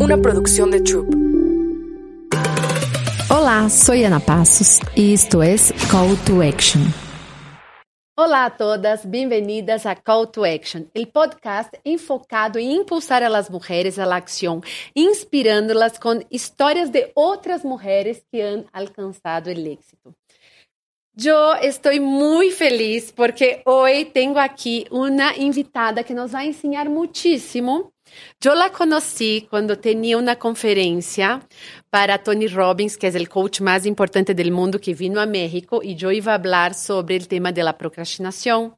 una producción de Troop. Olá, sou Ana Passos e isto é Call to Action. Olá a todas, bem-vindas a Call to Action, o podcast enfocado em impulsar as mulheres à ação, inspirando-las com histórias de outras mulheres que han alcançado o êxito. Eu estou muito feliz porque hoje tenho aqui uma invitada que nos vai ensinar muitíssimo Eu la conocí cuando tenía una conferencia para Tony Robbins, que es el coach más importante del mundo que vino a México, y yo iba a hablar sobre el tema de la procrastinación.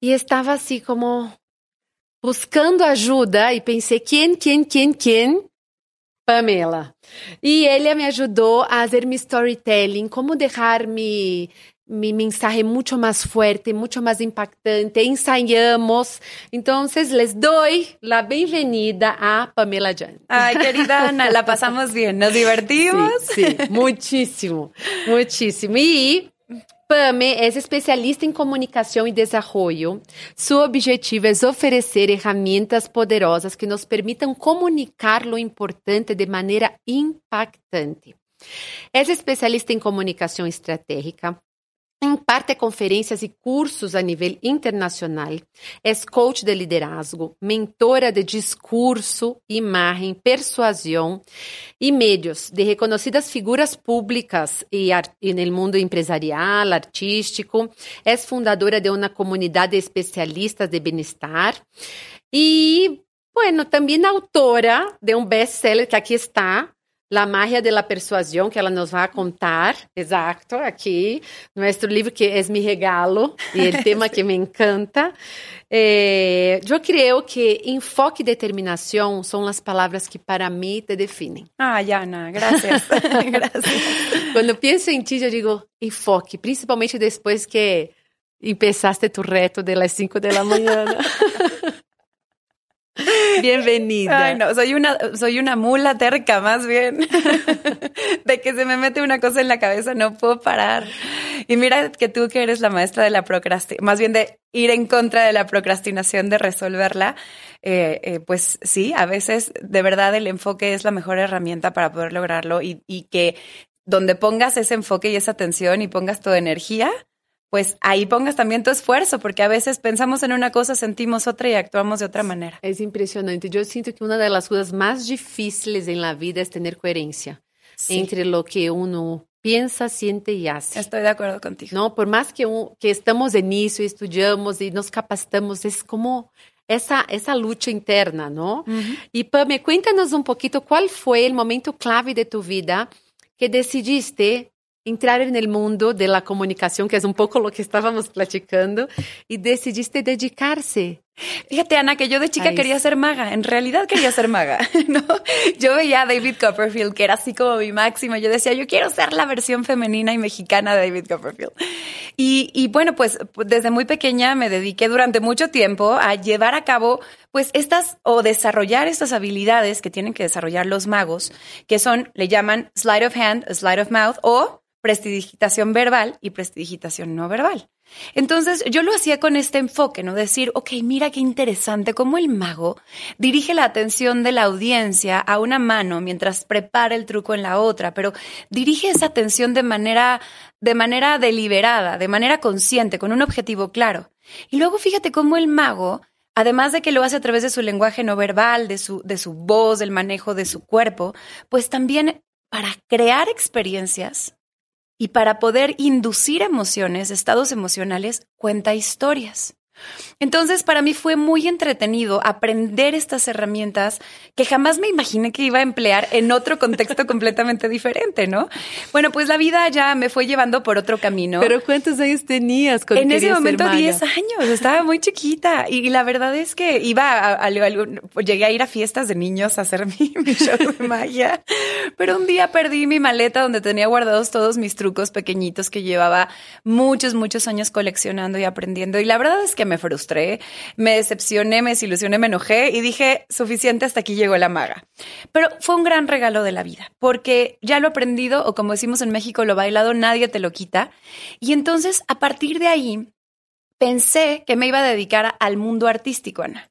Y estaba así como buscando ayuda y pensé, ¿quién, quién, quién, quién? Pamela. Y ella me ayudó a hacer mi storytelling, cómo dejar mi, mi mensaje mucho más fuerte, mucho más impactante. Ensayamos. Entonces, les doy la bienvenida a Pamela Jan. Ay, querida Ana, la pasamos bien, nos divertimos. Sí, sí muchísimo, muchísimo. Y Pame es especialista en comunicación y desarrollo. Su objetivo es ofrecer herramientas poderosas que nos permitan comunicar lo importante de manera impactante. Es especialista en comunicación estratégica, imparte conferências e cursos a nível internacional, é coach de liderazgo, mentora de discurso, imagem, persuasão e meios de reconhecidas figuras públicas e, e no mundo empresarial, artístico. É fundadora de uma comunidade de especialistas de bem-estar e, bueno, também autora de um best-seller que aqui está, La magia de la persuasión, que ela nos vai contar, exacto, aqui, nosso livro que é mi regalo, e o tema que me encanta. Eh, eu creio que enfoque e determinação são as palavras que para mim te definem. Ah, Yana, graças. Quando penso em ti, eu digo enfoque, principalmente depois que empezaste tu reto de las 5 de la mañana. Bienvenida. Ay, no, soy una, soy una mula terca, más bien. de que se me mete una cosa en la cabeza, no puedo parar. Y mira que tú que eres la maestra de la procrastinación, más bien de ir en contra de la procrastinación, de resolverla, eh, eh, pues sí, a veces de verdad el enfoque es la mejor herramienta para poder lograrlo y, y que donde pongas ese enfoque y esa atención y pongas tu energía, pues ahí pongas también tu esfuerzo, porque a veces pensamos en una cosa, sentimos otra y actuamos de otra manera. Es impresionante. Yo siento que una de las cosas más difíciles en la vida es tener coherencia sí. entre lo que uno piensa, siente y hace. Estoy de acuerdo contigo. No, por más que, que estamos en inicio, estudiamos y nos capacitamos, es como essa, essa luta interna, ¿no? Uh -huh. Y Pame, cuéntanos un poquito cuál fue el momento clave de tu vida que decidiste entrar en el mundo de la comunicación, que es un poco lo que estábamos platicando, y decidiste dedicarse. Fíjate, Ana, que yo de chica quería ser maga. En realidad quería ser maga, ¿no? Yo veía a David Copperfield, que era así como mi máximo. Yo decía, yo quiero ser la versión femenina y mexicana de David Copperfield. Y, y bueno, pues desde muy pequeña me dediqué durante mucho tiempo a llevar a cabo, pues estas, o desarrollar estas habilidades que tienen que desarrollar los magos, que son, le llaman slide of hand, slide of mouth, o prestidigitación verbal y prestidigitación no verbal. Entonces yo lo hacía con este enfoque, ¿no? Decir, ok, mira qué interesante cómo el mago dirige la atención de la audiencia a una mano mientras prepara el truco en la otra, pero dirige esa atención de manera, de manera deliberada, de manera consciente, con un objetivo claro. Y luego fíjate cómo el mago además de que lo hace a través de su lenguaje no verbal, de su, de su voz, del manejo de su cuerpo, pues también para crear experiencias y para poder inducir emociones, estados emocionales, cuenta historias. Entonces, para mí fue muy entretenido aprender estas herramientas que jamás me imaginé que iba a emplear en otro contexto completamente diferente, ¿no? Bueno, pues la vida ya me fue llevando por otro camino. Pero ¿cuántos años tenías cuando En ese momento 10 años, estaba muy chiquita y, la verdad es que iba a, a, a, llegué a ir a fiestas de niños a hacer mi, mi show de magia, pero un día perdí mi maleta donde tenía guardados todos mis trucos pequeñitos que llevaba muchos, muchos años coleccionando y aprendiendo y la verdad es que me frustré, me decepcioné, me desilusioné, me enojé y dije, suficiente, hasta aquí llegó la maga. Pero fue un gran regalo de la vida, porque ya lo aprendido, o como decimos en México, lo bailado, nadie te lo quita. Y entonces, a partir de ahí, pensé que me iba a dedicar al mundo artístico, Ana.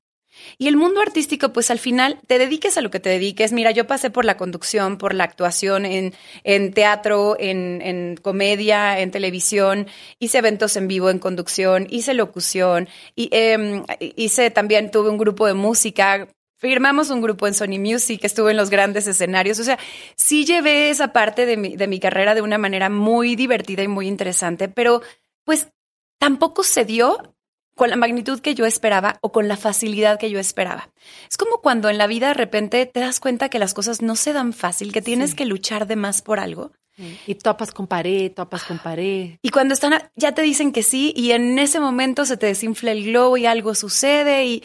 Y el mundo artístico, pues al final, te dediques a lo que te dediques. Mira, yo pasé por la conducción, por la actuación en, teatro, en, comedia, en televisión, hice eventos en vivo en conducción, hice locución, y, eh, hice también, tuve un grupo de música, firmamos un grupo en Sony Music, estuve en los grandes escenarios. O sea, sí llevé esa parte de mi carrera de una manera muy divertida y muy interesante, pero pues tampoco se dio con la magnitud que yo esperaba o con la facilidad que yo esperaba. Es como cuando en la vida de repente te das cuenta que las cosas no se dan fácil, que tienes sí. que luchar de más por algo. Y topas con pared, topas con pared. Y cuando están, ya te dicen que sí, y en ese momento se te desinfla el globo y algo sucede. Y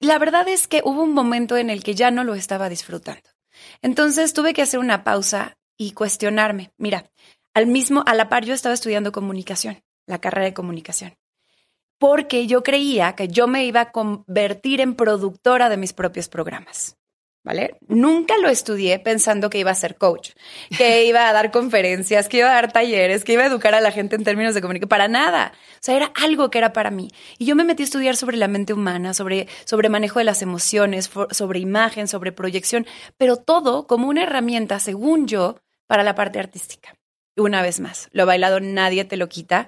la verdad es que hubo un momento en el que ya no lo estaba disfrutando. Entonces tuve que hacer una pausa y cuestionarme. Mira, al mismo, a la par yo estaba estudiando comunicación, la carrera de comunicación porque yo creía que yo me iba a convertir en productora de mis propios programas. ¿Vale? Nunca lo estudié pensando que iba a ser coach, que iba a dar conferencias, que iba a dar talleres, que iba a educar a la gente en términos de comunicación. Para nada. O sea, era algo que era para mí. Y yo me metí a estudiar sobre la mente humana, sobre, sobre manejo de las emociones, sobre imagen, sobre proyección, pero todo como una herramienta, según yo, para la parte artística una vez más, lo bailado nadie te lo quita.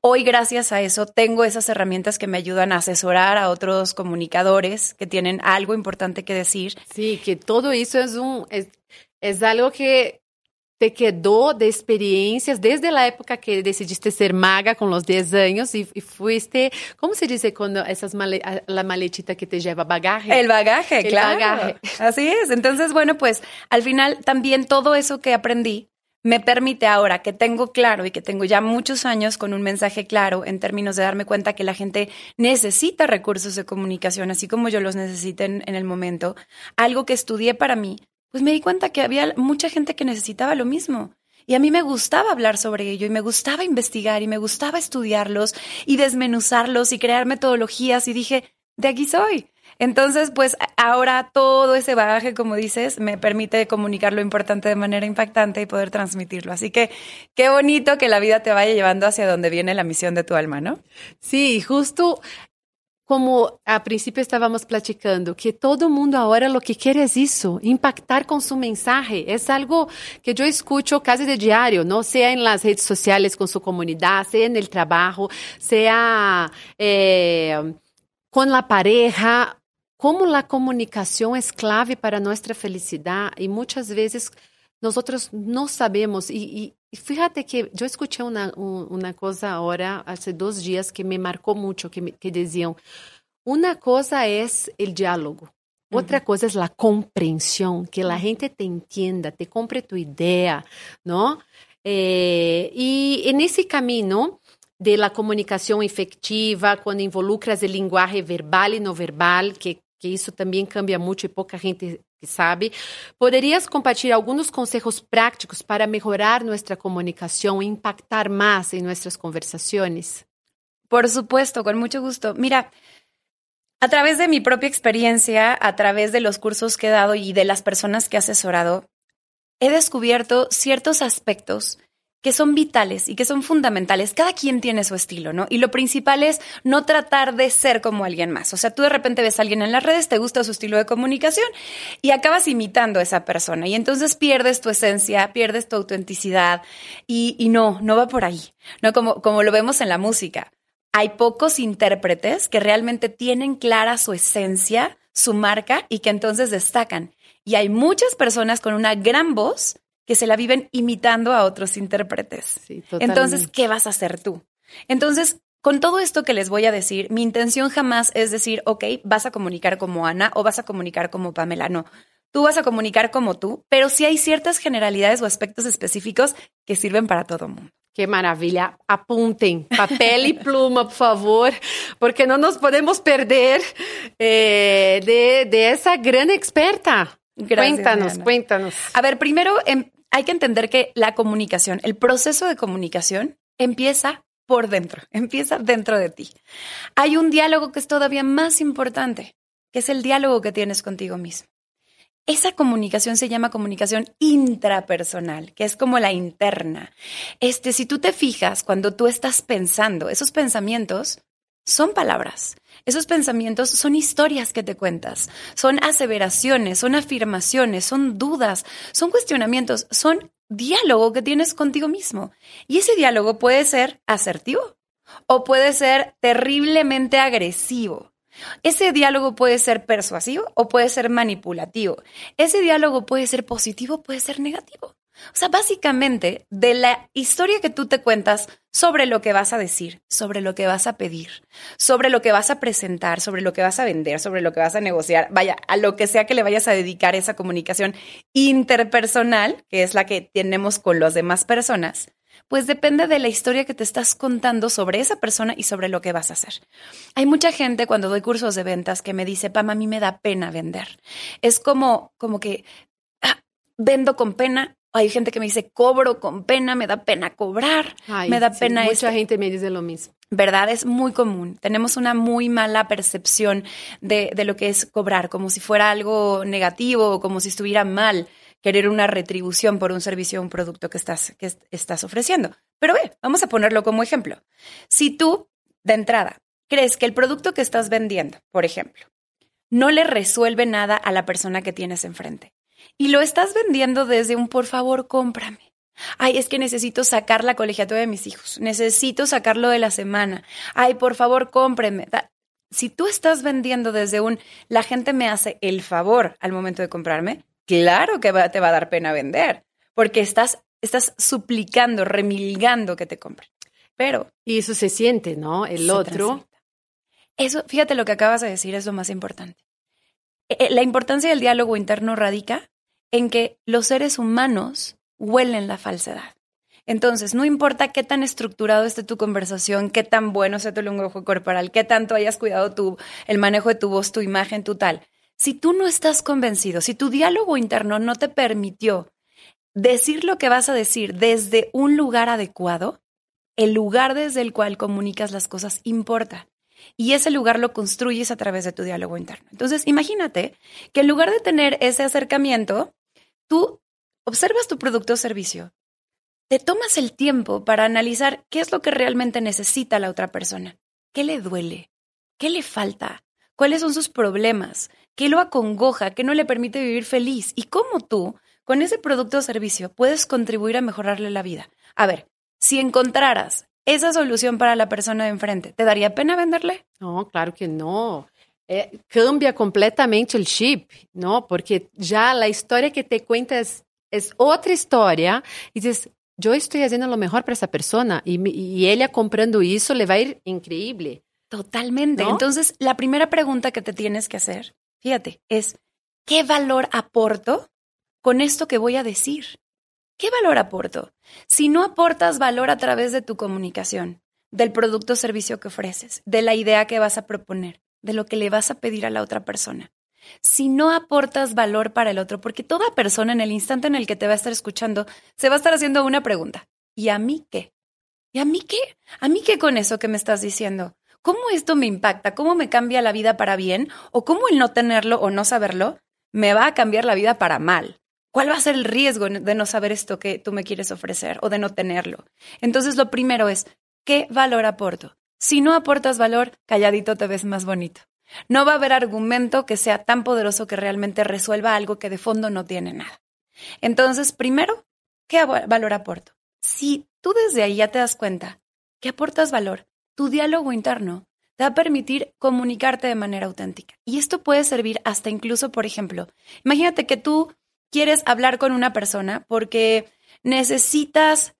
Hoy, gracias a eso, tengo esas herramientas que me ayudan a asesorar a otros comunicadores que tienen algo importante que decir. Sí, que todo eso es un es, es algo que te quedó de experiencias desde la época que decidiste ser maga con los 10 años y, y fuiste, ¿cómo se dice cuando esas male, la maletita que te lleva bagaje? El bagaje, El claro. Bagaje. Así es. Entonces, bueno, pues al final también todo eso que aprendí me permite ahora que tengo claro y que tengo ya muchos años con un mensaje claro en términos de darme cuenta que la gente necesita recursos de comunicación, así como yo los necesité en, en, el momento, algo que estudié para mí, pues me di cuenta que había mucha gente que necesitaba lo mismo. Y a mí me gustaba hablar sobre ello y me gustaba investigar y me gustaba estudiarlos y desmenuzarlos y crear metodologías y dije, de aquí soy. Entonces, pues ahora todo ese bagaje, como dices, me permite comunicar lo importante de manera impactante y poder transmitirlo. Así que qué bonito que la vida te vaya llevando hacia donde viene la misión de tu alma, ¿no? Sí, justo como a principio estábamos platicando, que todo mundo ahora lo que quiere es eso, impactar con su mensaje. Es algo que yo escucho casi de diario, ¿no? Sea en las redes sociales con su comunidad, sea en el trabajo, sea eh, con la pareja como la comunicación es clave para nuestra felicidad y muchas veces nosotros no sabemos. Y, y fíjate que yo escuché una, una, cosa ahora, hace dos días, que me marcó mucho, que, me, que decían, una cosa es el diálogo. Otra uh -huh. cosa es la comprensión, que la gente te entienda, te compre tu idea, ¿no? Eh, y en ese camino de la comunicación efectiva, cuando involucras el lenguaje verbal y no verbal, que que isso também cambia muito e pouca gente sabe. ¿Podrías compartir algunos consejos prácticos para mejorar nuestra comunicación e impactar más en nuestras conversaciones? Por supuesto, con mucho gusto. Mira, a través de mi propia experiencia, a través de los cursos que he dado y de las personas que he asesorado, he descubierto ciertos aspectos que son vitales y que son fundamentales. Cada quien tiene su estilo, ¿no? Y lo principal es no tratar de ser como alguien más. O sea, tú de repente ves a alguien en las redes, te gusta su estilo de comunicación y acabas imitando a esa persona. Y entonces pierdes tu esencia, pierdes tu autenticidad y, no, no va por ahí. No como, como lo vemos en la música. Hay pocos intérpretes que realmente tienen clara su esencia, su marca y que entonces destacan. Y hay muchas personas con una gran voz que se la viven imitando a otros intérpretes. Sí, Entonces, ¿qué vas a hacer tú? Entonces, con todo esto que les voy a decir, mi intención jamás es decir, ok, vas a comunicar como Ana o vas a comunicar como Pamela. No, tú vas a comunicar como tú, pero sí hay ciertas generalidades o aspectos específicos que sirven para todo mundo. Qué maravilla. Apunten papel y pluma, por favor, porque no nos podemos perder eh, de, de esa gran experta. Gracias, cuéntanos, Diana. cuéntanos. A ver, primero em, hay que entender que la comunicación, el proceso de comunicación empieza por dentro, empieza dentro de ti. Hay un diálogo que es todavía más importante, que es el diálogo que tienes contigo mismo. Esa comunicación se llama comunicación intrapersonal, que es como la interna. Este, si tú te fijas, cuando tú estás pensando, esos pensamientos son palabras. Esos pensamientos son historias que te cuentas, son aseveraciones, son afirmaciones, son dudas, son cuestionamientos, son diálogo que tienes contigo mismo. Y ese diálogo puede ser asertivo o puede ser terriblemente agresivo. Ese diálogo puede ser persuasivo o puede ser manipulativo. Ese diálogo puede ser positivo o puede ser negativo. O sea, básicamente, de la historia que tú te cuentas sobre lo que vas a decir, sobre lo que vas a pedir, sobre lo que vas a presentar, sobre lo que vas a vender, sobre lo que vas a negociar, vaya, a lo que sea que le vayas a dedicar esa comunicación interpersonal, que es la que tenemos con las demás personas, pues depende de la historia que te estás contando sobre esa persona y sobre lo que vas a hacer. Hay mucha gente cuando doy cursos de ventas que me dice, Pam, a mí me da pena vender. Es como, como que ah, vendo con pena hay gente que me dice, cobro con pena, me da pena cobrar, me da pena. Mucha gente me dice lo mismo. ¿Verdad? Es muy común. Tenemos una muy mala percepción de, de lo que es cobrar, como si fuera algo negativo o como si estuviera mal querer una retribución por un servicio o un producto que estás, que estás ofreciendo. Pero ve, vamos a ponerlo como ejemplo. Si tú, de entrada, crees que el producto que estás vendiendo, por ejemplo, no le resuelve nada a la persona que tienes enfrente, y lo estás vendiendo desde un por favor, cómprame. Ay, es que necesito sacar la colegiatura de mis hijos. Necesito sacarlo de la semana. Ay, por favor, cómpreme. Si tú estás vendiendo desde un la gente me hace el favor al momento de comprarme, claro que te va a dar pena vender, porque estás, estás suplicando, remilgando que te compren. Pero. Y eso se siente, ¿no? El otro. Eso, fíjate lo que acabas de decir, es lo más importante. E, e, la importancia del diálogo interno radica en que los seres humanos huelen la falsedad. Entonces, no importa qué tan estructurado esté tu conversación, qué tan bueno sea tu lenguaje corporal, qué tanto hayas cuidado tu, el manejo de tu voz, tu imagen, tu tal. Si tú no estás convencido, si tu diálogo interno no te permitió decir lo que vas a decir desde un lugar adecuado, el lugar desde el cual comunicas las cosas importa. Y ese lugar lo construyes a través de tu diálogo interno. Entonces, imagínate que en lugar de tener ese acercamiento, tú observas tu producto o servicio, te tomas el tiempo para analizar qué es lo que realmente necesita la otra persona, qué le duele, qué le falta, cuáles son sus problemas, qué lo acongoja, qué no le permite vivir feliz y cómo tú, con ese producto o servicio, puedes contribuir a mejorarle la vida. A ver, si encontraras esa solución para la persona de enfrente, ¿te daría pena venderle? No, claro que no. É, cambia completamente o chip, não? Porque já a história que te cuentas é outra história e diz, eu estou fazendo o melhor para essa pessoa e, e ela comprando isso le vai ir increíble. Totalmente. ¿no? Entonces, la primera pregunta que te tienes que hacer, fíjate, es, ¿qué valor aporto con esto que voy a decir? ¿Qué valor aporto? Si no aportas valor a través de tu comunicación, del producto o servicio que ofreces, de la idea que vas a proponer, de lo que le vas a pedir a la otra persona. Si no aportas valor para el otro, porque toda persona en el instante en el que te va a estar escuchando se va a estar haciendo una pregunta. ¿Y a mí qué? ¿Y a mí qué? ¿A mí qué con eso que me estás diciendo? ¿Cómo esto me impacta? ¿Cómo me cambia la vida para bien? ¿O cómo el no tenerlo o no saberlo me va a cambiar la vida para mal? ¿Cuál va a ser el riesgo de no saber esto que tú me quieres ofrecer o de no tenerlo? Entonces, lo primero es, ¿qué valor aporto? Si no aportas valor, calladito te ves más bonito. No va a haber argumento que sea tan poderoso que realmente resuelva algo que de fondo no tiene nada. Entonces, primero, ¿qué valor aporto? Si tú desde ahí ya te das cuenta que aportas valor, tu diálogo interno te va a permitir comunicarte de manera auténtica. Y esto puede servir hasta incluso, por ejemplo, imagínate que tú quieres hablar con una persona porque necesitas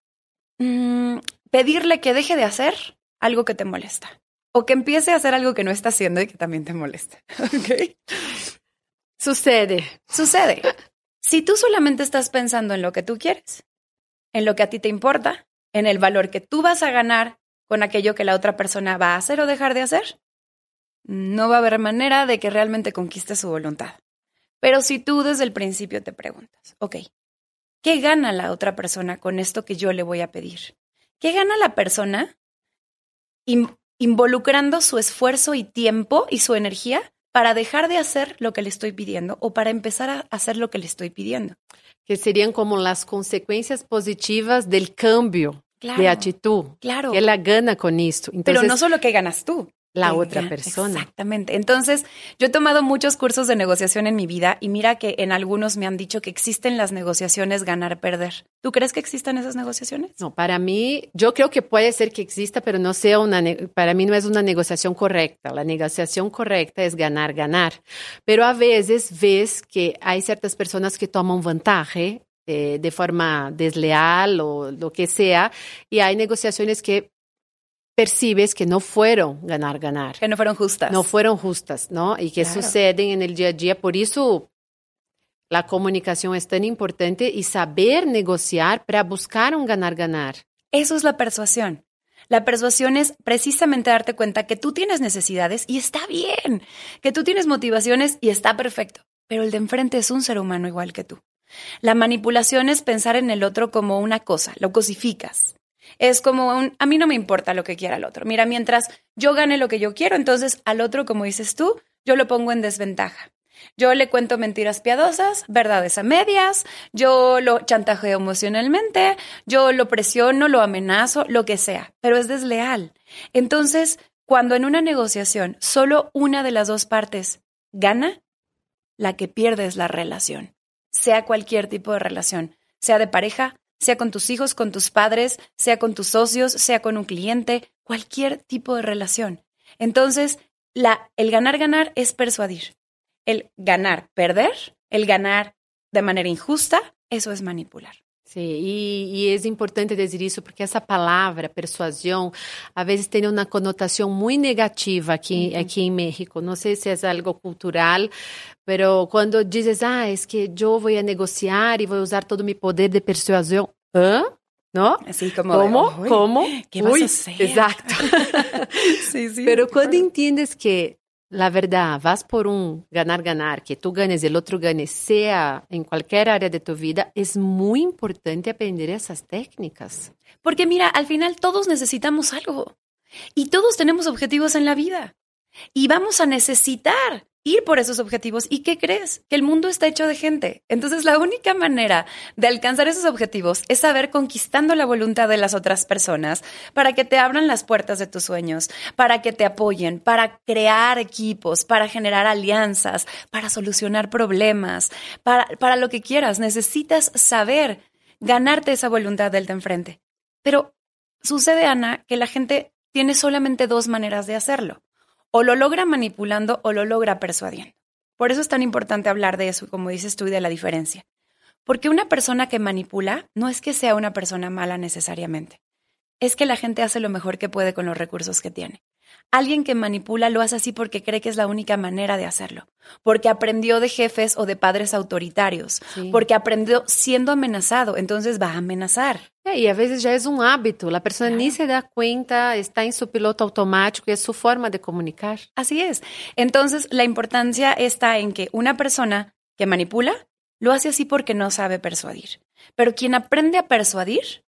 mmm, pedirle que deje de hacer algo que te molesta. O que empiece a hacer algo que no está haciendo y que también te molesta. ¿Ok? Sucede. Sucede. Si tú solamente estás pensando en lo que tú quieres, en lo que a ti te importa, en el valor que tú vas a ganar con aquello que la otra persona va a hacer o dejar de hacer, no va a haber manera de que realmente conquiste su voluntad. Pero si tú desde el principio te preguntas, ok, ¿qué gana la otra persona con esto que yo le voy a pedir? ¿Qué gana la persona involucrando su esfuerzo y tiempo y su energía para dejar de hacer lo que le estoy pidiendo o para empezar a hacer lo que le estoy pidiendo. Que serían como las consecuencias positivas del cambio de actitud. Claro. Que ella gana con esto. Pero no solo que ganas tú, la otra persona. Exactamente. Entonces, yo he tomado muchos cursos de negociación en mi vida y mira que en algunos me han dicho que existen las negociaciones ganar-perder. ¿Tú crees que existan esas negociaciones? No, para mí, yo creo que puede ser que exista, pero no sea una, para mí no es una negociación correcta. La negociación correcta es ganar-ganar. Pero a veces ves que hay ciertas personas que toman ventaja eh, de forma desleal o lo que sea, y hay negociaciones que percibes que no fueron ganar, ganar. Que no fueron justas. No fueron justas, ¿no? Y que Claro. suceden en el día a día. Por eso la comunicación es tan importante y saber negociar para buscar un ganar, ganar. Eso es la persuasión. La persuasión es precisamente darte cuenta que tú tienes necesidades y está bien, que tú tienes motivaciones y está perfecto, pero el de enfrente es un ser humano igual que tú. La manipulación es pensar en el otro como una cosa, lo cosificas. Es como un, a mí no me importa lo que quiera el otro. Mira, mientras yo gane lo que yo quiero, entonces al otro, como dices tú, yo lo pongo en desventaja. Yo le cuento mentiras piadosas, verdades a medias, yo lo chantajeo emocionalmente, yo lo presiono, lo amenazo, lo que sea, pero es desleal. Entonces, cuando en una negociación solo una de las dos partes gana, la que pierde es la relación, sea cualquier tipo de relación, sea de pareja, sea con tus hijos, con tus padres, sea con tus socios, sea con un cliente, cualquier tipo de relación. Entonces, el ganar-ganar es persuadir. El ganar-perder, el ganar de manera injusta, eso es manipular. Sí, y, y es importante decir eso porque esa palabra, persuasión, a veces tiene una connotación muy negativa aquí, aquí en México. No sé si es algo cultural, pero cuando dices, ah, es que yo voy a negociar y voy a usar todo mi poder de persuasión, ¿ah? ¿No? Así como de, ¿Cómo? "Uy, ¿Cómo? ¿qué vas a Uy, hacer?" Exacto. Sí, sí. Pero cuando entiendes que la verdad vas por un ganar-ganar, que tú ganes el otro gane, sea en cualquier área de tu vida, es muy importante aprender esas técnicas. Porque mira, al final todos necesitamos algo y todos tenemos objetivos en la vida y vamos a necesitar ir por esos objetivos. ¿Y qué crees? Que el mundo está hecho de gente. Entonces la única manera de alcanzar esos objetivos es saber conquistando la voluntad de las otras personas para que te abran las puertas de tus sueños, para que te apoyen, para crear equipos, para generar alianzas, para solucionar problemas, para, para lo que quieras. Necesitas saber ganarte esa voluntad del de enfrente. Pero sucede, Ana, que la gente tiene solamente dos maneras de hacerlo. O lo logra manipulando o lo logra persuadiendo. Por eso es tan importante hablar de eso, como dices tú, y de la diferencia. Porque una persona que manipula no es que sea una persona mala necesariamente. Es que la gente hace lo mejor que puede con los recursos que tiene. Alguien que manipula lo hace así porque cree que es la única manera de hacerlo, porque aprendió de jefes o de padres autoritarios, Sí. porque aprendió siendo amenazado, entonces va a amenazar. É, e às vezes já é um hábito, a pessoa nem se dá conta, está em seu piloto automático e é sua forma de comunicar. Así es. Entonces, la importancia está en que una persona que manipula lo hace así porque no sabe persuadir. Pero quien aprende a persuadir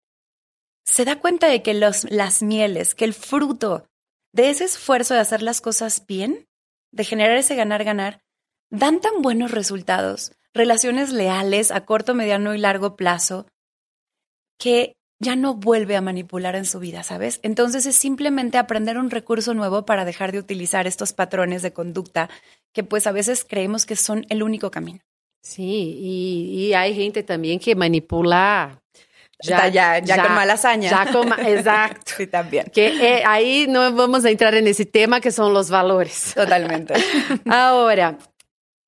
se da cuenta de que los, las mieles, que el fruto de ese esfuerzo de hacer las cosas bien, de generar ese ganar-ganar, dan tan buenos resultados, relaciones leales a corto, mediano y largo plazo, que ya no vuelve a manipular en su vida, ¿sabes? Entonces es simplemente aprender un recurso nuevo para dejar de utilizar estos patrones de conducta que pues a veces creemos que son el único camino. E, e há gente também que manipula Está ya- ya con mala hazaña. Exato. Sí, también. Que é, aí não vamos a entrar nesse tema que são os valores. Totalmente. Ahora,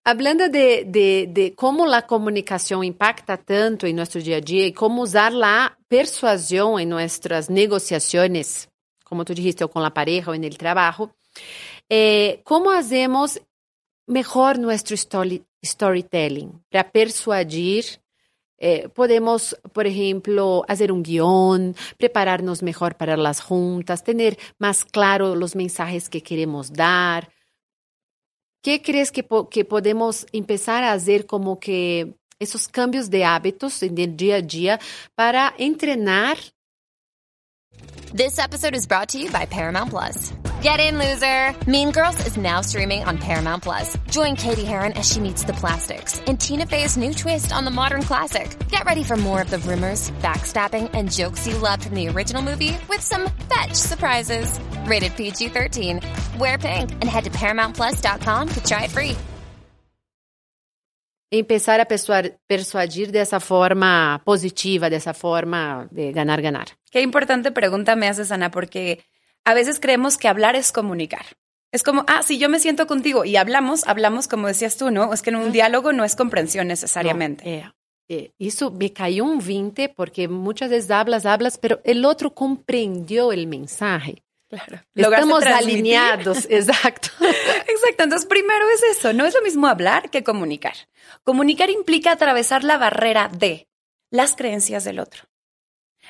hablando de, de, de cómo la comunicación impacta tanto en nuestro día a día y cómo usar la persuasión en nuestras negociaciones, como tú dijiste, o con la pareja o en el trabajo, eh, ¿cómo hacemos mejor nuestro story- storytelling para persuadir? Eh, podemos, por ejemplo, hacer un guión, prepararnos mejor para las juntas, tener más claro los mensajes que queremos dar. ¿Qué crees que, po- que podemos empezar a hacer como que esos cambios de hábitos en el día a día para entrenar? This episode is brought to you by Paramount Plus. Get in, loser! Mean Girls is now streaming on Paramount Plus. Join Katie Heron as she meets the plastics in Tina Fey's new twist on the modern classic. Get ready for more of the rumors, backstabbing, and jokes you loved from the original movie with some fetch surprises. Rated PG 13. wear pink, and head to ParamountPlus.com to try it free. Empezar a persuadir, persuadir dessa forma positiva, dessa forma de ganar, ganar. Qué importante pregunta me haces, Ana, porque a veces creemos que hablar es comunicar. Es como, ah, si yo me siento contigo y hablamos, hablamos como decías tú, ¿no? Es que en un diálogo no es comprensión necesariamente. É, é, isso me caiu um 20, porque muitas vezes hablas, hablas, pero el otro comprendió el mensaje. Claro. Estamos alineados, exacto. Exacto, entonces primero es eso, no es lo mismo hablar que comunicar. Comunicar implica atravesar la barrera de las creencias del otro,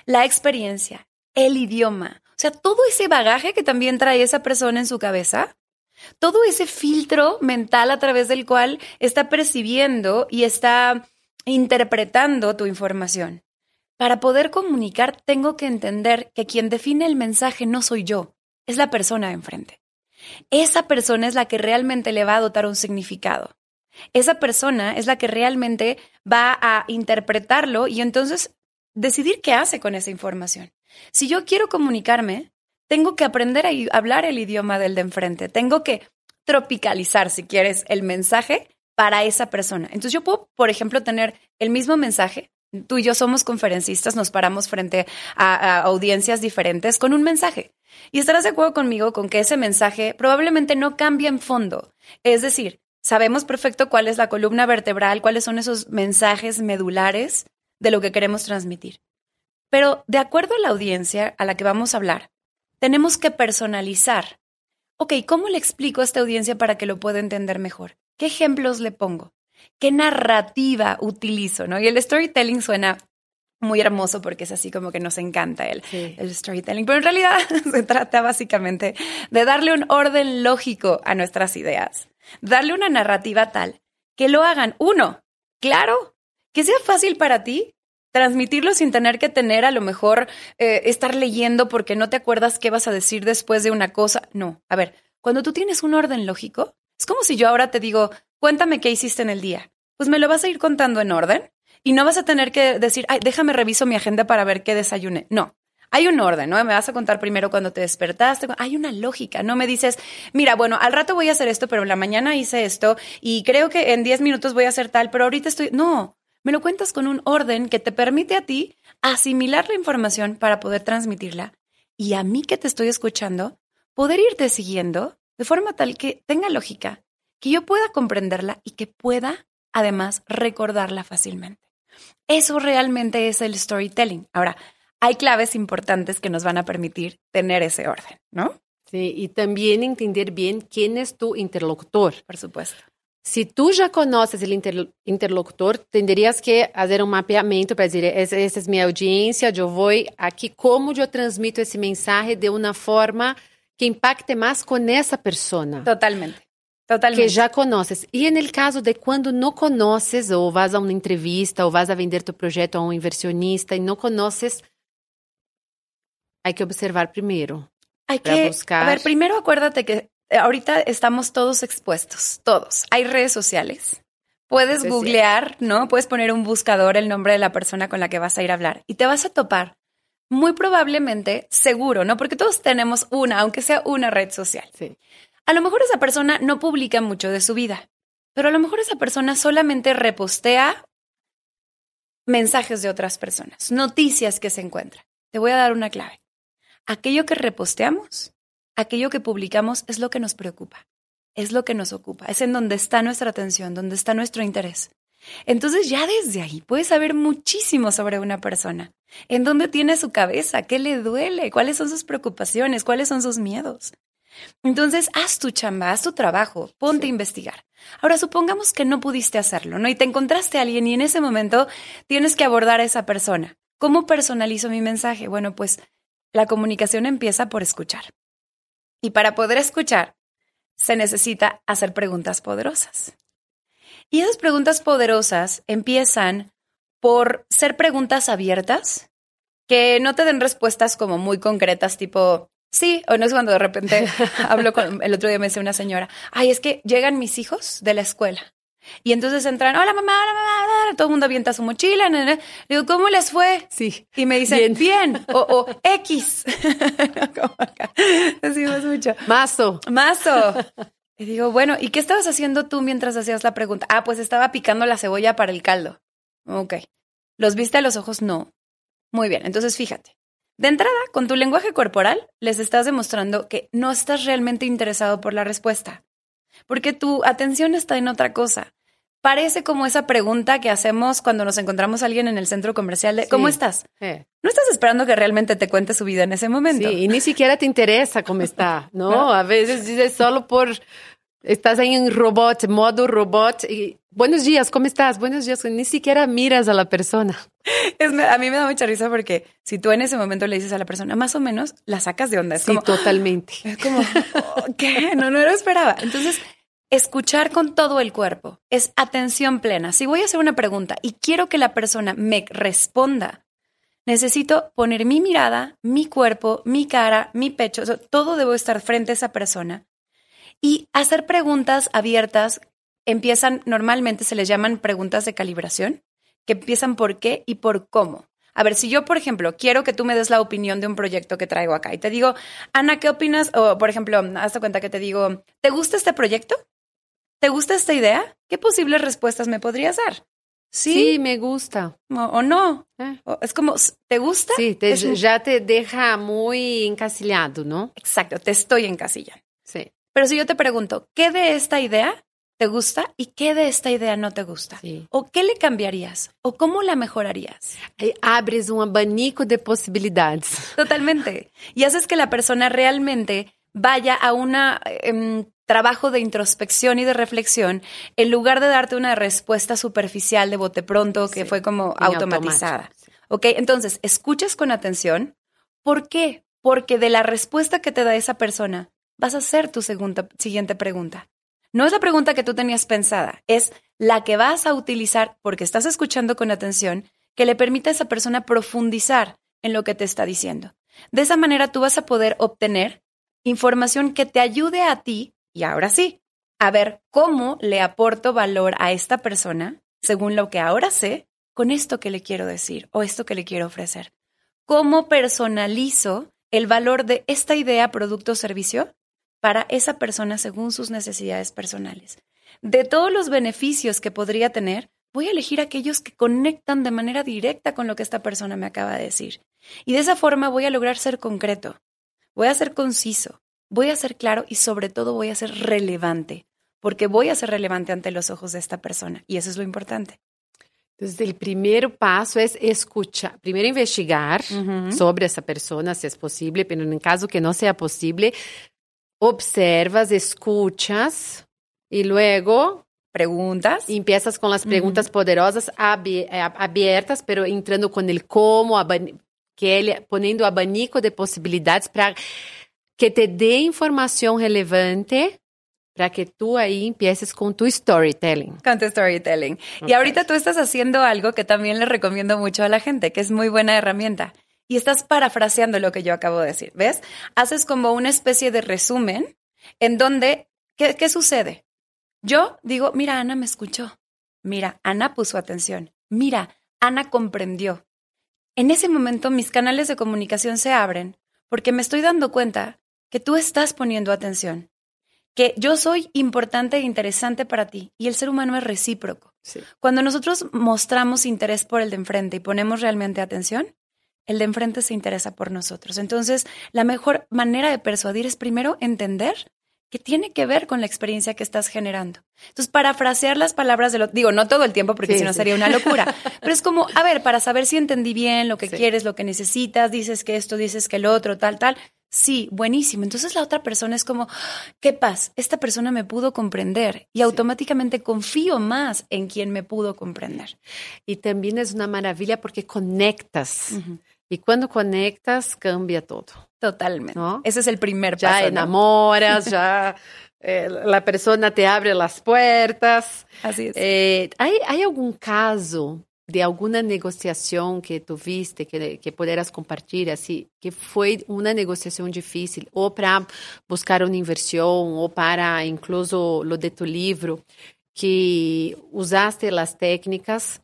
la experiencia, el idioma, o sea, todo ese bagaje que también trae esa persona en su cabeza, todo ese filtro mental a través del cual está percibiendo y está interpretando tu información. Para poder comunicar tengo que entender que quien define el mensaje no soy yo, es la persona enfrente. Esa persona es la que realmente le va a dotar un significado. Esa persona es la que realmente va a interpretarlo y entonces decidir qué hace con esa información. Si yo quiero comunicarme, tengo que aprender a hablar el idioma del de enfrente. Tengo que tropicalizar, si quieres, el mensaje para esa persona. Entonces yo puedo, por ejemplo, tener el mismo mensaje. Tú y yo somos conferencistas, nos paramos frente a, a audiencias diferentes con un mensaje. Y estarás de acuerdo conmigo con que ese mensaje probablemente no cambia en fondo. Es decir, sabemos perfecto cuál es la columna vertebral, cuáles son esos mensajes medulares de lo que queremos transmitir. Pero de acuerdo a la audiencia a la que vamos a hablar, tenemos que personalizar. Ok, ¿cómo le explico a esta audiencia para que lo pueda entender mejor? ¿Qué ejemplos le pongo? ¿Qué narrativa utilizo? ¿no? Y el storytelling suena muy hermoso porque es así como que nos encanta el, Sí. el storytelling. Pero en realidad se trata básicamente de darle un orden lógico a nuestras ideas. Darle una narrativa tal que lo hagan, uno, claro, que sea fácil para ti transmitirlo sin tener que tener a lo mejor eh, estar leyendo porque no te acuerdas qué vas a decir después de una cosa. No, a ver, cuando tú tienes un orden lógico, es como si yo ahora te digo, cuéntame qué hiciste en el día. Pues me lo vas a ir contando en orden y no vas a tener que decir, ay, déjame reviso mi agenda para ver qué desayuné. No. Hay un orden, ¿no? Me vas a contar primero cuando te despertaste. Hay una lógica, no me dices, mira, bueno, al rato voy a hacer esto, pero en la mañana hice esto y creo que en 10 minutos voy a hacer tal, pero ahorita estoy. No, me lo cuentas con un orden que te permite a ti asimilar la información para poder transmitirla y a mí que te estoy escuchando, poder irte siguiendo de forma tal que tenga lógica, que yo pueda comprenderla y que pueda además recordarla fácilmente. Eso realmente es el storytelling. Ahora, hay claves importantes que nos van a permitir tener ese orden, ¿no? Sí, y también entender bien quién es tu interlocutor. Por supuesto. Si tú ya conoces el inter- interlocutor, tendrías que hacer un mapeamiento para decir, esa, esa es mi audiencia, yo voy aquí, cómo yo transmito ese mensaje de una forma que impacte más con esa persona Totalmente. Totalmente. que já conoces. E en el caso de quando não conoces, ou vas a uma entrevista, ou vas a vender tu projeto a um inversionista e não conoces, hay que observar primero. Hay para que, buscar. a ver, primero acuérdate que eh, ahorita estamos todos expuestos, todos. Hay redes sociales. Puedes googlear, ¿no? Puedes poner un buscador el nombre de la persona con la que vas a ir a hablar y te vas a topar. Muy probablemente, seguro, ¿no? Porque todos tenemos una, aunque sea una red social. Sí. A lo mejor esa persona no publica mucho de su vida, pero a lo mejor esa persona solamente repostea mensajes de otras personas, noticias que se encuentran. Te voy a dar una clave. Aquello que reposteamos, aquello que publicamos es lo que nos preocupa, es lo que nos ocupa, es en donde está nuestra atención, donde está nuestro interés. Entonces ya desde ahí puedes saber muchísimo sobre una persona, en dónde tiene su cabeza, qué le duele, cuáles son sus preocupaciones, cuáles son sus miedos. Entonces, haz tu chamba, haz tu trabajo, ponte a investigar. Ahora, supongamos que no pudiste hacerlo, ¿no? Y te encontraste a alguien y en ese momento tienes que abordar a esa persona. ¿Cómo personalizo mi mensaje? Bueno, pues la comunicación empieza por escuchar. Y para poder escuchar, se necesita hacer preguntas poderosas. Y esas preguntas poderosas empiezan por ser preguntas abiertas, que no te den respuestas como muy concretas, tipo, sí, o no es cuando de repente hablo con, el otro día me decía una señora, ay, es que llegan mis hijos de la escuela Y entonces entran, hola mamá, hola mamá, todo el mundo avienta su mochila. Le digo, ¿cómo les fue? Sí. Y me dicen, bien, o, o, X. Decimos mucho. Mazo. Mazo. Y digo, bueno, ¿y qué estabas haciendo tú mientras hacías la pregunta? Ah, pues estaba picando la cebolla para el caldo. Ok. ¿Los viste a los ojos? No. Muy bien, entonces fíjate. De entrada, con tu lenguaje corporal, les estás demostrando que no estás realmente interesado por la respuesta, porque tu atención está en otra cosa. Parece como esa pregunta que hacemos cuando nos encontramos a alguien en el centro comercial de Sí. ¿cómo estás? É. No estás esperando que realmente te cuente su vida en ese momento. Sí, y ni siquiera te interesa cómo está, ¿no? No. A veces dices solo por... Estás ahí en robot, modo robot, y buenos días, ¿cómo estás? Buenos días, ni siquiera miras a la persona. Es- a mí me da mucha risa porque si tú en ese momento le dices a la persona más o menos, la sacas de onda. Es Sí, como, totalmente. Es como, oh, ¿qué? No, no lo esperaba. Entonces, escuchar con todo el cuerpo es atención plena. Si voy a hacer una pregunta y quiero que la persona me responda, necesito poner mi mirada, mi cuerpo, mi cara, mi pecho, todo debo estar frente a esa persona y hacer preguntas abiertas. Empiezan, normalmente se les llaman preguntas de calibración, que empiezan por qué y por cómo. A ver, si yo, por ejemplo, quiero que tú me des la opinión de un proyecto que traigo acá y te digo, Ana, ¿qué opinas? O, por ejemplo, hazte cuenta que te digo, ¿te gusta este proyecto? ¿Te gusta esta idea? ¿Qué posibles respuestas me podrías dar? Sí, Sí, me gusta. o, o no. Eh. O- es como, ¿te gusta? Sí, te- Es un- ya te deja muy encasillado, ¿no? Exacto, te estoy en casilla. Sí, Pero si yo te pregunto, ¿qué de esta idea te gusta y qué de esta idea no te gusta? sí. ¿O qué le cambiarías? ¿O cómo la mejorarías? Abres um abanico de possibilidades. Totalmente. Y haces que la persona realmente vaya a un trabajo de introspección y de reflexión en lugar de darte una respuesta superficial de bote pronto que Sí, fue como automatizada. sí. ¿Ok? Entonces, escuchas con atención. ¿Por qué? Porque de la respuesta que te da esa persona vas a hacer tu segunda, siguiente pregunta. No es la pregunta que tú tenías pensada, es la que vas a utilizar porque estás escuchando con atención que le permita a esa persona profundizar en lo que te está diciendo. De esa manera tú vas a poder obtener información que te ayude a ti, y ahora sí, a ver cómo le aporto valor a esta persona según lo que ahora sé con esto que le quiero decir o esto que le quiero ofrecer. ¿Cómo personalizo el valor de esta idea, producto o servicio para esa persona según sus necesidades personales? De todos los beneficios que podría tener, voy a elegir aquellos que conectan de manera directa con lo que esta persona me acaba de decir. Y de esa forma voy a lograr ser concreto, voy a ser conciso, voy a ser claro y sobre todo voy a ser relevante, porque voy a ser relevante ante los ojos de esta persona. Y eso es lo importante. Entonces, el primer paso es escuchar. Primero investigar Ujú. sobre esa persona, si es posible, pero en caso que no sea posible, observas, escuchas y luego ¿Preguntas? empiezas con las preguntas poderosas abi- eh, abiertas, pero entrando con el cómo, que ele, poniendo abanico de posibilidades para que te dé información relevante para que tú ahí empieces con tu storytelling. Con tu storytelling. Y ahorita tú estás haciendo algo que también le recomiendo mucho a la gente, que es muy buena herramienta. Y estás parafraseando lo que yo acabo de decir, ¿ves? Haces como una especie de resumen en donde, ¿qué, qué sucede? Yo digo, mira, Ana me escuchó. Mira, Ana puso atención. Mira, Ana comprendió. En ese momento mis canales de comunicación se abren porque me estoy dando cuenta que tú estás poniendo atención, que yo soy importante e interesante para ti y el ser humano es recíproco. Sí. Cuando nosotros mostramos interés por el de enfrente y ponemos realmente atención, el de enfrente se interesa por nosotros. Entonces, la mejor manera de persuadir es primero entender que tiene que ver con la experiencia que estás generando. Entonces, parafrasear las palabras de lo digo, no todo el tiempo porque Sí, si no sí. sería una locura, pero es como, a ver, para saber si entendí bien lo que Sí. quieres, lo que necesitas, dices que esto, dices que el otro, tal, tal. Sí, buenísimo. Entonces la otra persona es como, qué paz, esta persona me pudo comprender y automáticamente confío más en quien me pudo comprender. Y también es una maravilla porque conectas. Y cuando conectas, cambia todo. Totalmente. ¿No? Ese es el primer Ya paso. ¿no? enamoras, ya eh, la persona te abre las puertas. Así es. Eh, ¿hay, ¿Hay algún caso de alguna negociación que tuviste que, que pudieras compartir, así, que fue una negociación difícil, o para buscar una inversión, o para incluso lo de tu libro, que usaste as técnicas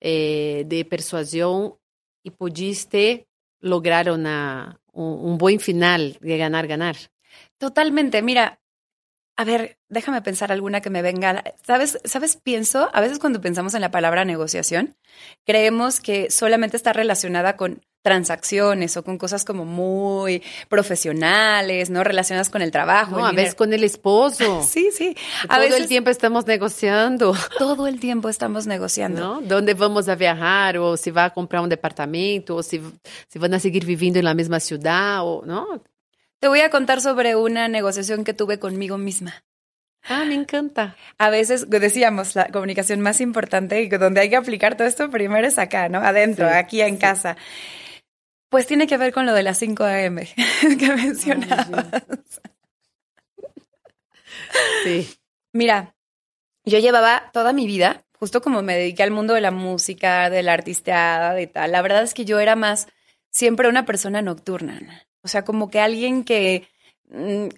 eh, de persuasão e pudiste lograr una, un, un final de ganar, ganar. Totalmente. Mira, a ver, déjame pensar alguna que me venga. ¿Sabes? ¿Sabes? Pienso, a veces cuando pensamos en la palabra negociación, creemos que solamente está relacionada con transacciones o con cosas como muy profesionales, ¿no? Relacionadas con el trabajo. No, a veces con el esposo. sí, sí. A todo el tiempo estamos negociando. Todo el tiempo estamos negociando. ¿No? ¿Dónde vamos a viajar? O si va a comprar un departamento, o si, si van a seguir viviendo en la misma ciudad, o, ¿no? Te voy a contar sobre una negociación que tuve conmigo misma. Ah, me encanta. A veces decíamos la comunicación más importante y donde hay que aplicar todo esto primero es acá, ¿no? Adentro, aquí en casa. Pues tiene que ver con lo de las 5 a.m. que mencionabas. sí. Mira, yo llevaba toda mi vida, justo como me dediqué al mundo de la música, de la artisteada, de tal. La verdad es que yo era más siempre una persona nocturna. O sea, como que alguien que mm,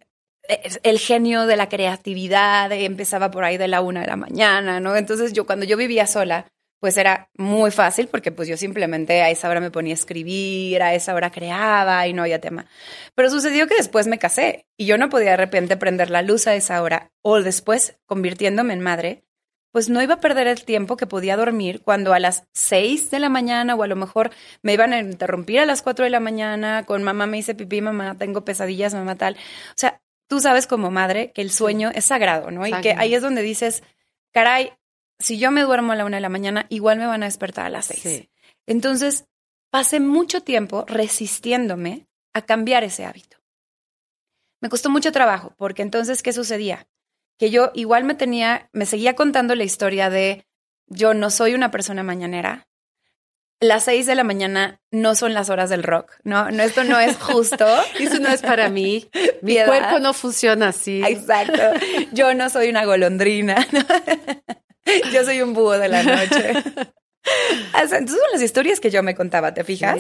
el genio de la creatividad empezaba por ahí de la una de la mañana, ¿no? Entonces yo cuando yo vivía sola, pues era muy fácil porque pues yo simplemente a esa hora me ponía a escribir, a esa hora creaba y no había tema. Pero sucedió que después me casé y yo no podía de repente prender la luz a esa hora o después convirtiéndome en madre, pues no iba a perder el tiempo que podía dormir cuando a las seis de la mañana o a lo mejor me iban a interrumpir a las cuatro de la mañana con mamá me hice pipí, mamá tengo pesadillas, mamá tal. O sea, tú sabes como madre que el sueño es sagrado, ¿no? Y que ahí es donde dices, caray, si yo me duermo a la una de la mañana, igual me van a despertar a las seis. Entonces, pasé mucho tiempo resistiéndome a cambiar ese hábito. Me costó mucho trabajo, porque entonces, ¿qué sucedía? Que yo igual me tenía, me seguía contando la historia de yo no soy una persona mañanera. Las seis de la mañana no son las horas del rock, no, no esto no es justo. Eso no es para mí. Mi cuerpo no funciona así. Exacto. Yo no soy una golondrina. Yo soy un búho de la noche. Entonces son las historias que yo me contaba, ¿te fijas?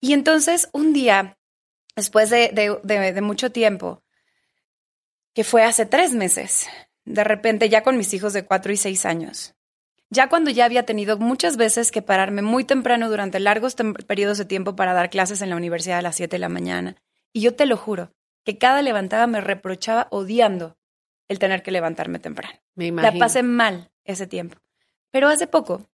Y entonces un día, después de, de, mucho tiempo, que fue hace tres meses, de repente ya con mis hijos de cuatro y seis años, ya cuando ya había tenido muchas veces que pararme muy temprano durante largos periodos de tiempo para dar clases en la universidad a las siete de la mañana, y yo te lo juro, que cada levantada me reprochaba odiando el tener que levantarme temprano. Me imagino. La pasé mal ese tiempo. Pero hace poco,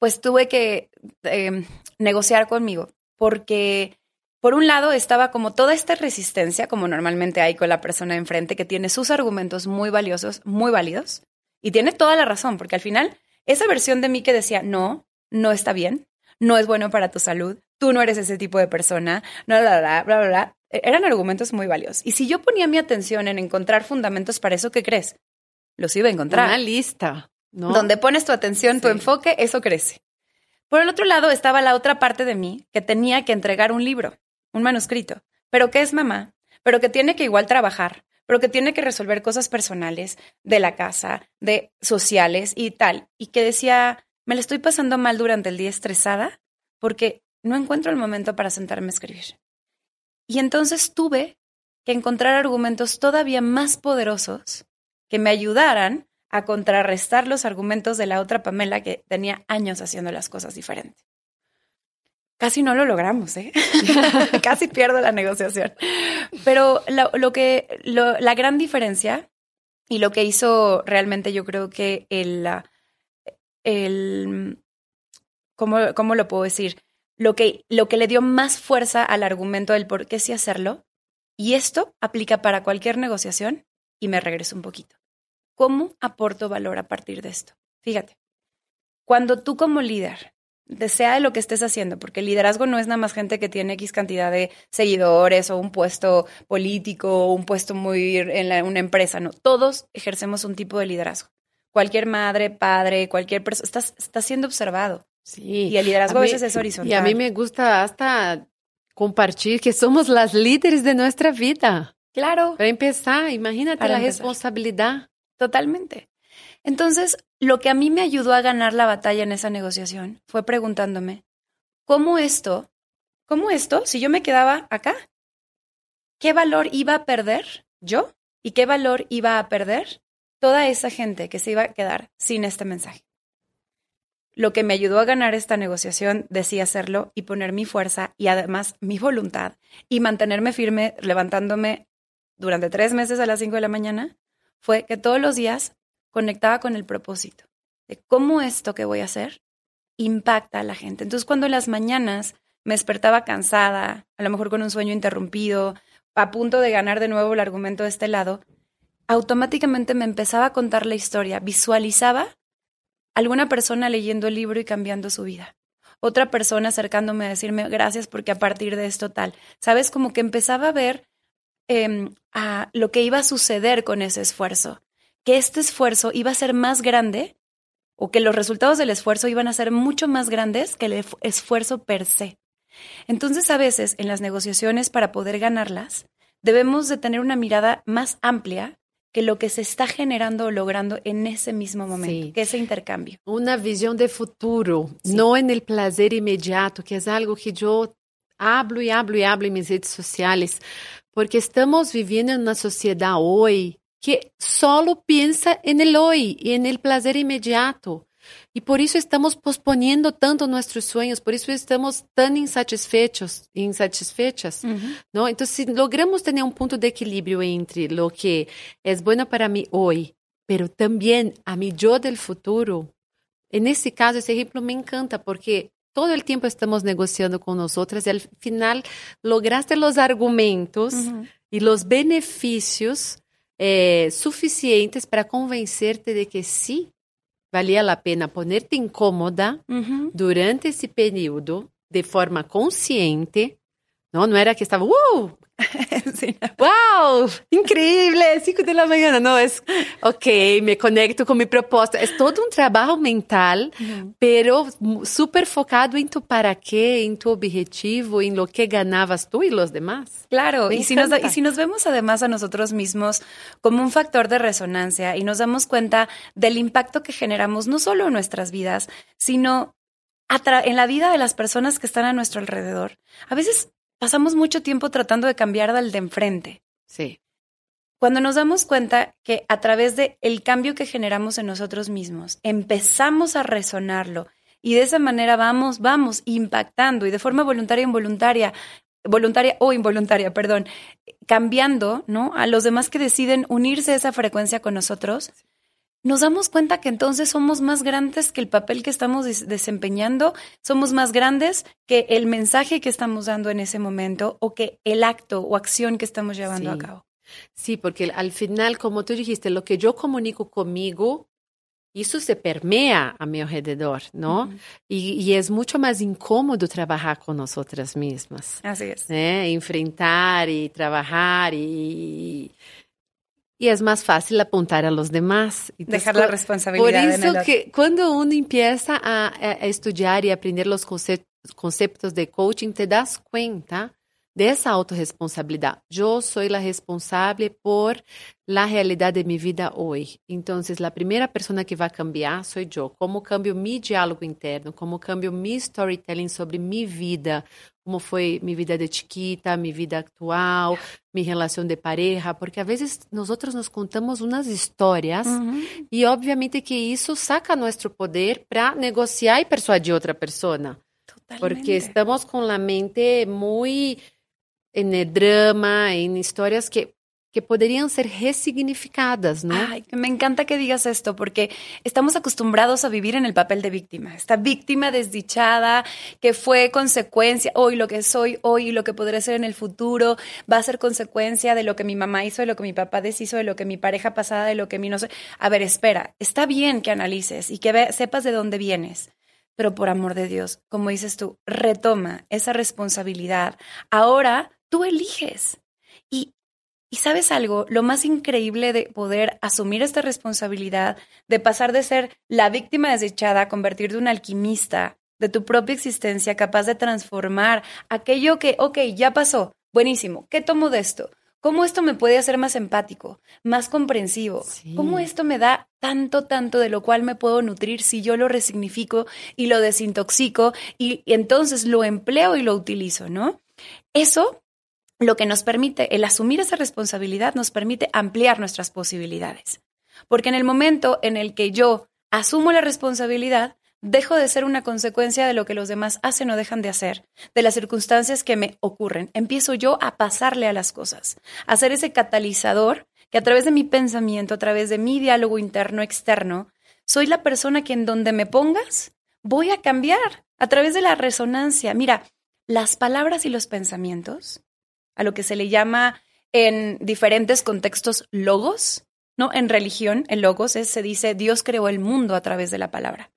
pues tuve que em, negociar conmigo, porque por un lado estaba como toda esta resistencia, como normalmente hay con la persona enfrente, que tiene sus argumentos muy valiosos, muy válidos, y tiene toda la razón, porque al final, esa versión de mí que decía, no, no está bien, no es bueno para tu salud, tú no eres ese tipo de persona, bla, bla, bla, bla, bla, eran argumentos muy valiosos. Y si yo ponía mi atención en encontrar fundamentos para eso, ¿qué crees? los iba a encontrar. Una lista, ¿no? Donde pones tu atención, tu enfoque, eso crece. Por el otro lado estaba la otra parte de mí que tenía que entregar un libro, un manuscrito, pero que es mamá, pero que tiene que igual trabajar, pero que tiene que resolver cosas personales de la casa, de sociales y tal. Y que decía, me la estoy pasando mal durante el día estresada porque no encuentro el momento para sentarme a escribir. Y entonces tuve que encontrar argumentos todavía más poderosos que me ayudaran a contrarrestar los argumentos de la otra Pamela que tenía años haciendo las cosas diferentes. Casi no lo logramos, ¿eh? Casi pierdo la negociación. Pero lo, que, la gran diferencia y lo que hizo realmente yo creo que el, el ¿cómo, ¿cómo, lo puedo decir? Lo que, lo que le dio más fuerza al argumento del por qué sí hacerlo, y esto aplica para cualquier negociación, y me regreso un poquito. ¿Cómo aporto valor a partir de esto? Fíjate, cuando tú como líder, desea de lo que estés haciendo, porque el liderazgo no es nada más gente que tiene X cantidad de seguidores o un puesto político o un puesto muy en una empresa, no, todos ejercemos un tipo de liderazgo. Cualquier madre, padre, cualquier persona, estás, está siendo observado. Sí. Y el liderazgo a, veces es horizontal. Y a mí me gusta hasta compartir que somos las líderes de nuestra vida. Claro. Para empezar, imagínate la responsabilidad. Totalmente. Entonces, lo que a mí me ayudó a ganar la batalla en esa negociación fue preguntándome, ¿cómo esto, cómo esto, si yo me quedaba acá, qué valor iba a perder yo y qué valor iba a perder toda esa gente que se iba a quedar sin este mensaje. Lo que me ayudó a ganar esta negociación, decía hacerlo y poner mi fuerza y además mi voluntad y mantenerme firme levantándome durante tres meses a las cinco de la mañana, fue que todos los días conectaba con el propósito de cómo esto que voy a hacer impacta a la gente. Entonces, cuando en las mañanas me despertaba cansada, a lo mejor con un sueño interrumpido, a punto de ganar de nuevo el argumento de este lado, automáticamente me empezaba a contar la historia, visualizaba alguna persona leyendo el libro y cambiando su vida. Otra persona acercándome a decirme gracias porque a partir de esto tal. Sabes, como que empezaba a ver em, a lo que iba a suceder con ese esfuerzo, que este esfuerzo iba a ser más grande o que los resultados del esfuerzo iban a ser mucho más grandes que el esfuerzo per se. Entonces, a veces en las negociaciones para poder ganarlas, debemos de tener una mirada más amplia que lo que se está generando o logrando en ese mismo momento, que ese intercambio. Una visión de futuro, no en el placer inmediato, que es algo que yo hablo y hablo y hablo en mis redes sociales, porque estamos viviendo en una sociedad hoy que solo piensa en el hoy y en el placer inmediato. Y por eso estamos posponiendo tanto nuestros sueños, por eso estamos tan insatisfechos, insatisfechas, ¿no? Entonces, si logramos tener un punto de equilibrio entre lo que es bueno para mí hoy, pero también a mi yo del futuro, en este caso, ese ejemplo me encanta porque todo el tiempo estamos negociando con nosotras y al final lograste los argumentos y los beneficios eh, suficientes para convencerte de que sí valia a pena ponerte incômoda uhum. durante esse período de forma consciente. Não, não era que estava, uh, sí, wow, increíble, 5 de la mañana. No, es, ok, me conecto con mi propósito. Es todo un trabajo mental, uh pero súper focado en tu para qué, en tu objetivo, en lo que ganabas tú y los demás. Claro, y si, nos, y si nos vemos además a nosotros mismos como un factor de resonancia y nos damos cuenta del impacto que generamos no solo en nuestras vidas, sino en la vida de las personas que están a nuestro alrededor. A veces pasamos mucho tiempo tratando de cambiar al de enfrente. Sí. Cuando nos damos cuenta que a través de el cambio que generamos en nosotros mismos, empezamos a resonarlo y de esa manera vamos, vamos impactando y de forma voluntaria e involuntaria, voluntaria o involuntaria, perdón, cambiando, ¿no? A los demás que deciden unirse a esa frecuencia con nosotros, nos damos cuenta que entonces somos más grandes que el papel que estamos desempeñando, somos más grandes que el mensaje que estamos dando en ese momento o que el acto o acción que estamos llevando a cabo. Sí, porque al final, como tú dijiste, lo que yo comunico conmigo, eso se permea a mi alrededor, ¿no? y, es mucho más incómodo trabajar con nosotras mismas. Así es. ¿eh? Enfrentar y trabajar y y es más fácil apuntar a los demás. Dejar la responsabilidad. Por eso que cuando uno empieza a, a, estudiar y aprender los conceptos de coaching, te das cuenta de esa autorresponsabilidad. Yo soy la responsable por la realidad de mi vida hoy. Entonces, la primera persona que va a cambiar soy yo. Cómo cambio mi diálogo interno, cómo cambio mi storytelling sobre mi vida, como foi minha vida de chiquita, minha vida atual, minha relação de pareja, porque às vezes nós outros nos contamos umas histórias uhum. e obviamente que isso saca nosso poder para negociar e persuadir outra pessoa. Porque estamos com a mente muito em drama, em histórias que que podrían ser resignificadas, ¿no? Ay, me encanta que digas esto porque estamos acostumbrados a vivir en el papel de víctima. Esta víctima desdichada que fue consecuencia, hoy lo que soy hoy y lo que podré ser en el futuro va a ser consecuencia de lo que mi mamá hizo, de lo que mi papá deshizo, de lo que mi pareja pasada, de lo que mi no sé. A ver, espera, está bien que analices y que sepas de dónde vienes. Pero por amor de Dios, como dices tú, retoma esa responsabilidad. Ahora tú eliges. Y y sabes algo, lo más increíble de poder asumir esta responsabilidad, de pasar de ser la víctima desechada a convertirte en un alquimista de tu propia existencia, capaz de transformar aquello que, ok, ya pasó, buenísimo, ¿qué tomo de esto? ¿Cómo esto me puede hacer más empático, más comprensivo? ¿Cómo esto me da tanto, tanto de lo cual me puedo nutrir si yo lo resignifico y lo desintoxico y, y entonces lo empleo y lo utilizo, ¿no? Eso lo que nos permite, el asumir esa responsabilidad nos permite ampliar nuestras posibilidades. Porque en el momento en el que yo asumo la responsabilidad, dejo de ser una consecuencia de lo que los demás hacen o dejan de hacer, de las circunstancias que me ocurren. Empiezo yo a pasarle a las cosas, a ser ese catalizador que a través de mi pensamiento, a través de mi diálogo interno, externo, soy la persona que en donde me pongas voy a cambiar a través de la resonancia. Mira, las palabras y los pensamientos, a lo que se le llama en diferentes contextos logos, ¿no? En religión, el logos es, se dice, Dios creó el mundo a través de la palabra.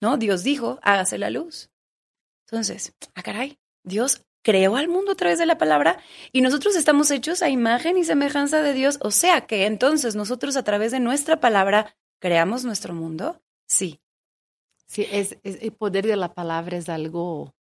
¿No? Dios dijo, hágase la luz. Entonces, ah, caray, Dios creó al mundo a través de la palabra y nosotros estamos hechos a imagen y semejanza de Dios. O sea que entonces nosotros a través de nuestra palabra creamos nuestro mundo. Sí. Sí, es, es el poder de la palabra es algo.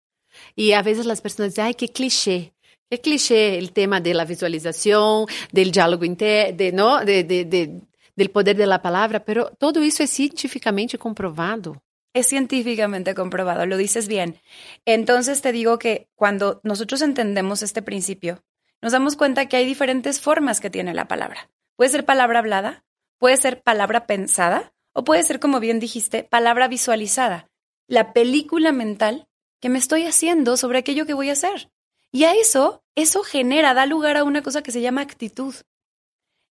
Y a veces las personas dicen, ay, qué cliché. Qué cliché el tema de la visualización, del diálogo interno, ¿no? De, de, de, del poder de la palabra, pero todo eso es científicamente comprobado. Es científicamente comprobado, lo dices bien. Entonces te digo que cuando nosotros entendemos este principio, nos damos cuenta que hay diferentes formas que tiene la palabra. Puede ser palabra hablada, puede ser palabra pensada o puede ser, como bien dijiste, palabra visualizada. La película mental que me estoy haciendo sobre aquello que voy a hacer. Y a eso, eso genera, da lugar a una cosa que se llama actitud.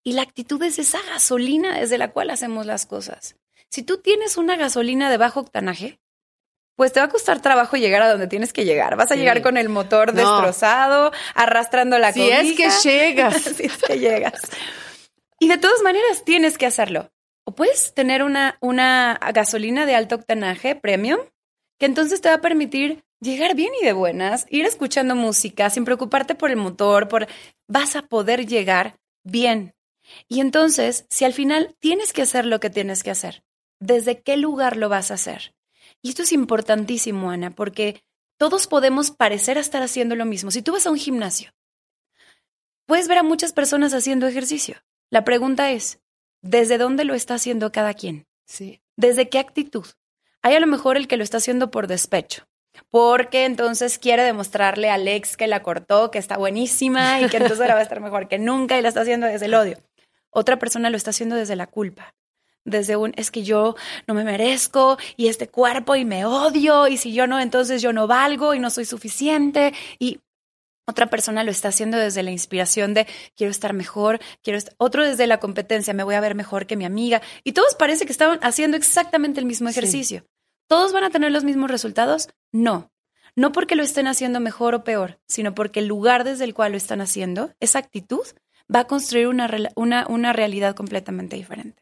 Y la actitud es esa gasolina desde la cual hacemos las cosas. Si tú tienes una gasolina de bajo octanaje, pues te va a costar trabajo llegar a donde tienes que llegar. Vas a llegar con el motor destrozado, arrastrando la si es que llegas. si es que llegas. Y de todas maneras tienes que hacerlo. O puedes tener una, una gasolina de alto octanaje premium, que entonces te va a permitir llegar bien y de buenas, ir escuchando música sin preocuparte por el motor, por vas a poder llegar bien. Y entonces, si al final tienes que hacer lo que tienes que hacer, desde qué lugar lo vas a hacer. Y esto es importantísimo, Ana, porque todos podemos parecer estar haciendo lo mismo. Si tú vas a un gimnasio, puedes ver a muchas personas haciendo ejercicio. La pregunta es, ¿desde dónde lo está haciendo cada quien? Sí. ¿Desde qué actitud? Hay a lo mejor el que lo está haciendo por despecho, porque entonces quiere demostrarle al ex que la cortó, que está buenísima y que entonces ahora va a estar mejor que nunca y la está haciendo desde el odio. Otra persona lo está haciendo desde la culpa desde un es que yo no me merezco y este cuerpo y me odio y si yo no, entonces yo no valgo y no soy suficiente y otra persona lo está haciendo desde la inspiración de quiero estar mejor, quiero otro desde la competencia, me voy a ver mejor que mi amiga y todos parece que estaban haciendo exactamente el mismo ejercicio. ¿Todos van a tener los mismos resultados? No. No porque lo estén haciendo mejor o peor, sino porque el lugar desde el cual lo están haciendo, esa actitud, va a construir una, una, una realidad completamente diferente.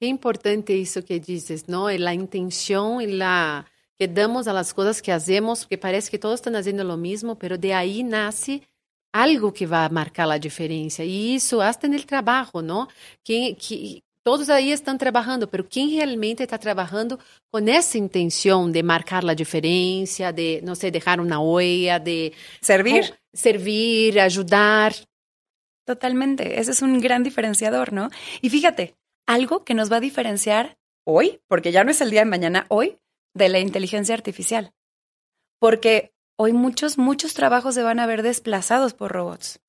Qué importante eso que dices, ¿no? La intención y la que damos a las cosas que hacemos, porque parece que todos están haciendo lo mismo, pero de ahí nace algo que va a marcar la diferencia. Y eso hasta en el trabajo, ¿no? Que, que todos ahí están trabajando, pero ¿quién realmente está trabajando con esa intención de marcar la diferencia, de, no sé, dejar una huella, de servir, servir, ayudar? Totalmente, ese es un gran diferenciador, ¿no? Y fíjate, algo que nos va a diferenciar hoy, porque ya no es el día de mañana, hoy, de la inteligencia artificial. Porque hoy muchos, muchos trabajos se van a ver desplazados por robots.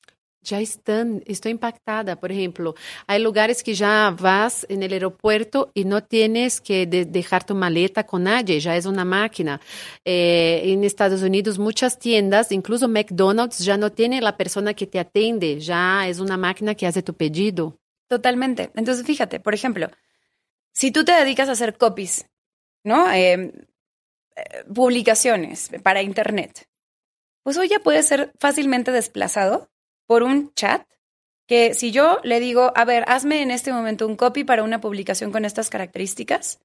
Ya están, estoy impactada. Por ejemplo, hay lugares que ya vas en el aeropuerto y no tienes que de dejar tu maleta con nadie, ya es una máquina. Eh, en Estados Unidos, muchas tiendas, incluso McDonald's, ya no tiene la persona que te atiende, ya es una máquina que hace tu pedido. Totalmente. Entonces, fíjate, por ejemplo, si tú te dedicas a hacer copies, ¿no? Em, eh, publicaciones para Internet, pues hoy ya puede ser fácilmente desplazado por un chat que si yo le digo, a ver, hazme en este momento un copy para una publicación con estas características,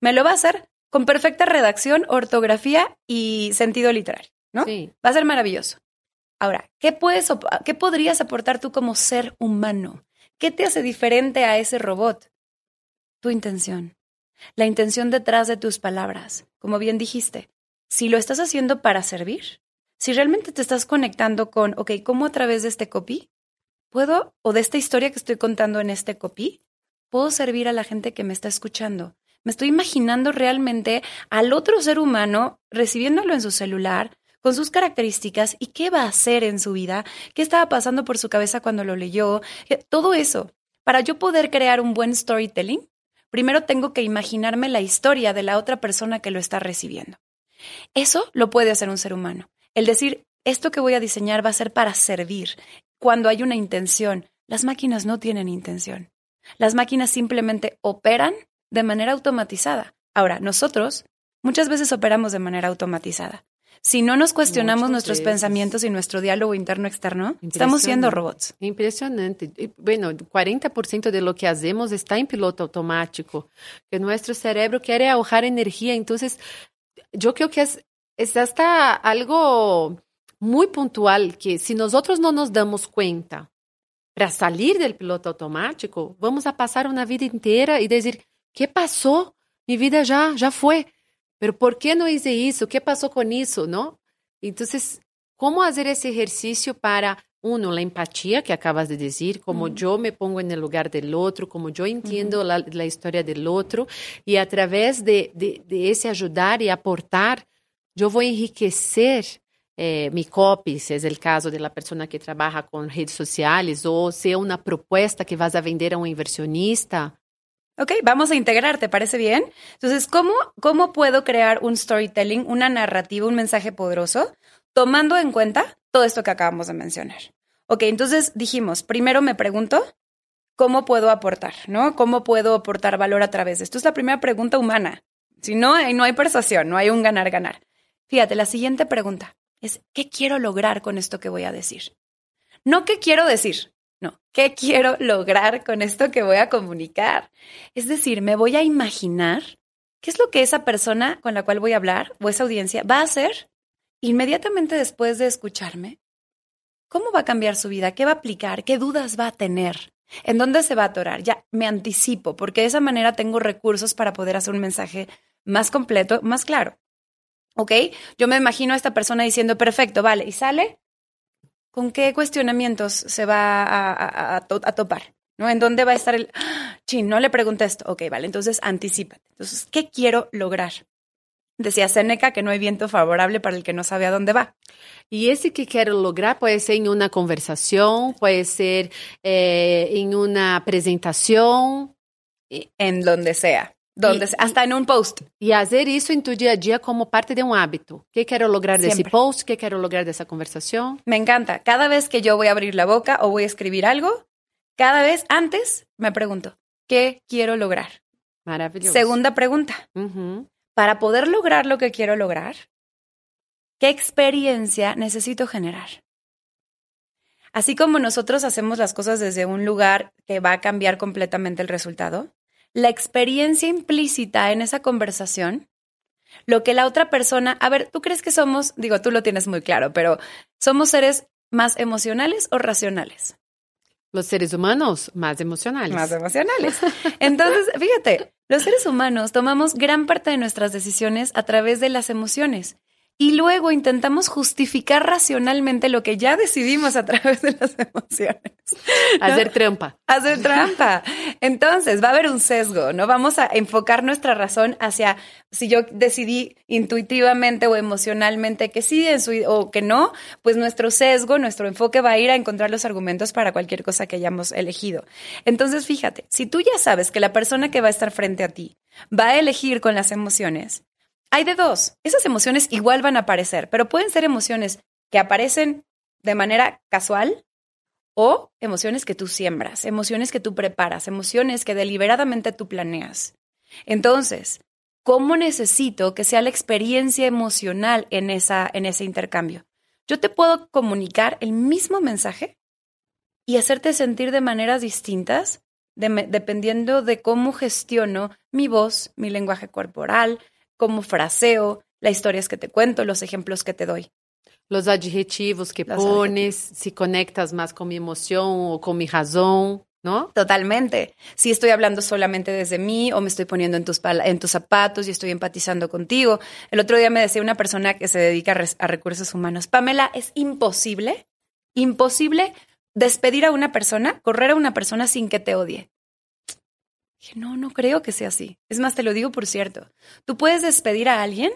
me lo va a hacer con perfecta redacción, ortografía y sentido literario, ¿no? Sí. Va a ser maravilloso. Ahora, ¿qué, puedes, ¿qué podrías aportar tú como ser humano? ¿Qué te hace diferente a ese robot? Tu intención. La intención detrás de tus palabras. Como bien dijiste, si lo estás haciendo para servir, si realmente te estás conectando con, ok, ¿cómo a través de este copy puedo, o de esta historia que estoy contando en este copy, puedo servir a la gente que me está escuchando? Me estoy imaginando realmente al otro ser humano recibiéndolo en su celular, con sus características y qué va a hacer en su vida, qué estaba pasando por su cabeza cuando lo leyó, todo eso. Para yo poder crear un buen storytelling, primero tengo que imaginarme la historia de la otra persona que lo está recibiendo. Eso lo puede hacer un ser humano. El decir, esto que voy a diseñar va a ser para servir. Cuando hay una intención, las máquinas no tienen intención. Las máquinas simplemente operan de manera automatizada. Ahora, nosotros muchas veces operamos de manera automatizada. Si no nos cuestionamos nuestros pensamientos y nuestro diálogo interno-externo, estamos siendo robots. Impresionante. Bueno, 40% de lo que hacemos está en piloto automático, que nuestro cerebro quiere ahorrar energía. Entonces, yo creo que es, es hasta algo muy puntual que si nosotros no nos damos cuenta para salir del piloto automático, vamos a pasar una vida entera y decir, ¿qué pasó? Mi vida ya, ya fue. Pero ¿por qué no hice eso? ¿Qué pasó con eso? ¿No? Entonces, ¿cómo hacer ese ejercicio para, uno, la empatía que acabas de decir, como mm. yo me pongo en el lugar del otro, como yo entiendo la, la, historia del otro, y a través de, de, de, ese ayudar y aportar, yo voy a enriquecer eh, mi copy, si es el caso de la persona que trabaja con redes sociales, o sea una propuesta que vas a vender a un inversionista, Ok, vamos a integrar, ¿te parece bien? Entonces, ¿cómo, ¿cómo puedo crear un storytelling, una narrativa, un mensaje poderoso, tomando en cuenta todo esto que acabamos de mencionar? Ok, entonces dijimos, primero me pregunto, ¿cómo puedo aportar? ¿No? ¿Cómo puedo aportar valor a través de esto? Es la primera pregunta humana. Si no, no hay persuasión, no hay un ganar-ganar. Fíjate, la siguiente pregunta es, ¿qué quiero lograr con esto que voy a decir? No qué quiero decir, no, ¿qué quiero lograr con esto que voy a comunicar? Es decir, me voy a imaginar qué es lo que esa persona con la cual voy a hablar o esa audiencia va a hacer inmediatamente después de escucharme. ¿Cómo va a cambiar su vida? ¿Qué va a aplicar? ¿Qué dudas va a tener? ¿En dónde se va a atorar? Ya me anticipo, porque de esa manera tengo recursos para poder hacer un mensaje más completo, más claro. ¿Ok? Yo me imagino a esta persona diciendo, perfecto, vale, y sale ¿con qué cuestionamientos se va a, topar? ¿No? ¿En dónde va a estar el, chin, no le pregunté esto? Ok, vale, entonces anticipate. Entonces, ¿qué quiero lograr? Decía Seneca que no hay viento favorable para el que no sabe a dónde va. Y ese que quiero lograr puede ser en una conversación, puede ser eh, en una presentación. En donde sea. Donde, hasta en un post. Y hacer eso en tu día a día como parte de un hábito. ¿Qué quiero lograr de ese post? ¿Qué quiero lograr de esa conversación? Me encanta. Cada vez que yo voy a abrir la boca o voy a escribir algo, cada vez antes me pregunto, ¿qué quiero lograr? Maravilloso. Segunda pregunta. Para poder lograr lo que quiero lograr, ¿qué experiencia necesito generar? Así como nosotros hacemos las cosas desde un lugar que va a cambiar completamente el resultado, la experiencia implícita en esa conversación, lo que la otra persona, a ver, ¿tú crees que somos, digo, tú lo tienes muy claro, pero ¿somos seres más emocionales o racionales? Los seres humanos más emocionales. Más emocionales. Entonces, fíjate, los seres humanos tomamos gran parte de nuestras decisiones a través de las emociones y luego intentamos justificar racionalmente lo que ya decidimos a través de las emociones. Hacer trampa. Hacer trampa. Entonces, va a haber un sesgo, ¿no? Vamos a enfocar nuestra razón hacia si yo decidí intuitivamente o emocionalmente que sí o que no, pues nuestro sesgo, nuestro enfoque va a ir a encontrar los argumentos para cualquier cosa que hayamos elegido. Entonces, fíjate, si tú ya sabes que la persona que va a estar frente a ti va a elegir con las emociones, hay de dos. Esas emociones igual van a aparecer, pero pueden ser emociones que aparecen de manera casual o emociones que tú siembras, emociones que tú preparas, emociones que deliberadamente tú planeas. Entonces, ¿cómo necesito que sea la experiencia emocional en, esa, en ese intercambio? Yo te puedo comunicar el mismo mensaje y hacerte sentir de maneras distintas dependiendo de cómo gestiono mi voz, mi lenguaje corporal, cómo fraseo, las historias que te cuento, los ejemplos que te doy. Los adjetivos que pones, si conectas más con mi emoción o con mi razón. ¿no? Totalmente. Si estoy hablando solamente desde mí o me estoy poniendo en tus, en tus zapatos y estoy empatizando contigo. El otro día me decía una persona que se dedica a, recursos humanos, Pamela, es imposible, imposible despedir a una persona, correr a una persona sin que te odie. Dije, no, no creo que sea así. Es más, te lo digo por cierto. Tú puedes despedir a alguien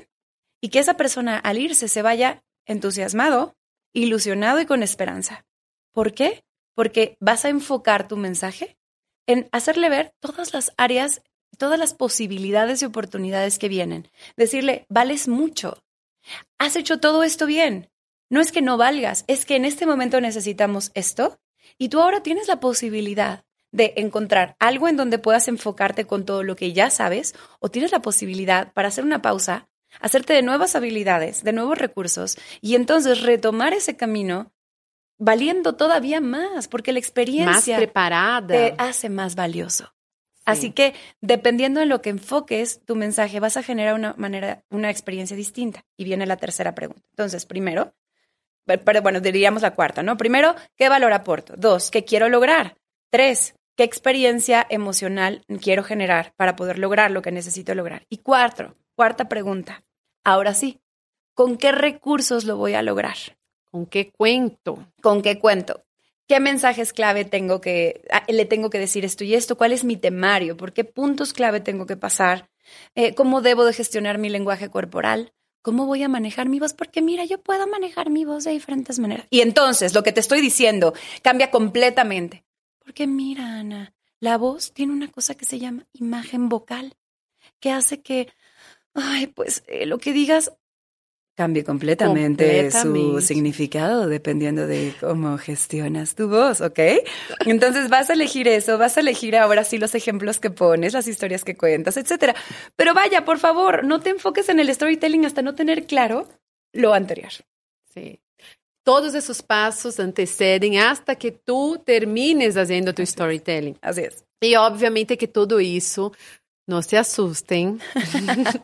y que esa persona al irse se vaya entusiasmado, ilusionado y con esperanza. ¿Por qué? porque vas a enfocar tu mensaje en hacerle ver todas las áreas, todas las posibilidades y oportunidades que vienen. Decirle, vales mucho, has hecho todo esto bien. No es que no valgas, es que en este momento necesitamos esto y tú ahora tienes la posibilidad de encontrar algo en donde puedas enfocarte con todo lo que ya sabes o tienes la posibilidad para hacer una pausa, hacerte de nuevas habilidades, de nuevos recursos y entonces retomar ese camino valiendo todavía más, porque la experiencia más preparada. te hace más valioso. Así que dependiendo de lo que enfoques tu mensaje, vas a generar una manera, una experiencia distinta. Y viene la tercera pregunta. Entonces, primero, pero bueno, diríamos la cuarta, ¿no? Primero, ¿qué valor aporto? Dos, ¿qué quiero lograr? Tres, ¿qué experiencia emocional quiero generar para poder lograr lo que necesito lograr? Y cuatro, cuarta pregunta. Ahora sí, ¿con qué recursos lo voy a lograr? ¿Con qué cuento? ¿Con qué cuento? ¿Qué mensajes clave tengo que, ah, le tengo que decir esto y esto? ¿Cuál es mi temario? ¿Por qué puntos clave tengo que pasar? Eh, ¿Cómo debo de gestionar mi lenguaje corporal? ¿Cómo voy a manejar mi voz? Porque mira, yo puedo manejar mi voz de diferentes maneras. Y entonces lo que te estoy diciendo cambia completamente. Porque mira, Ana, la voz tiene una cosa que se llama imagen vocal, que hace que, ay, pues eh, lo que digas cambie completamente, su significado dependiendo de cómo gestionas tu voz, ¿ok? Entonces vas a elegir eso, vas a elegir ahora sí los ejemplos que pones, las historias que cuentas, etcétera. Pero vaya, por favor, no te enfoques en el storytelling hasta no tener claro lo anterior. Sí. Todos esos pasos anteceden hasta que tú termines haciendo tu storytelling. Así es. Y obviamente que todo eso no se asusten.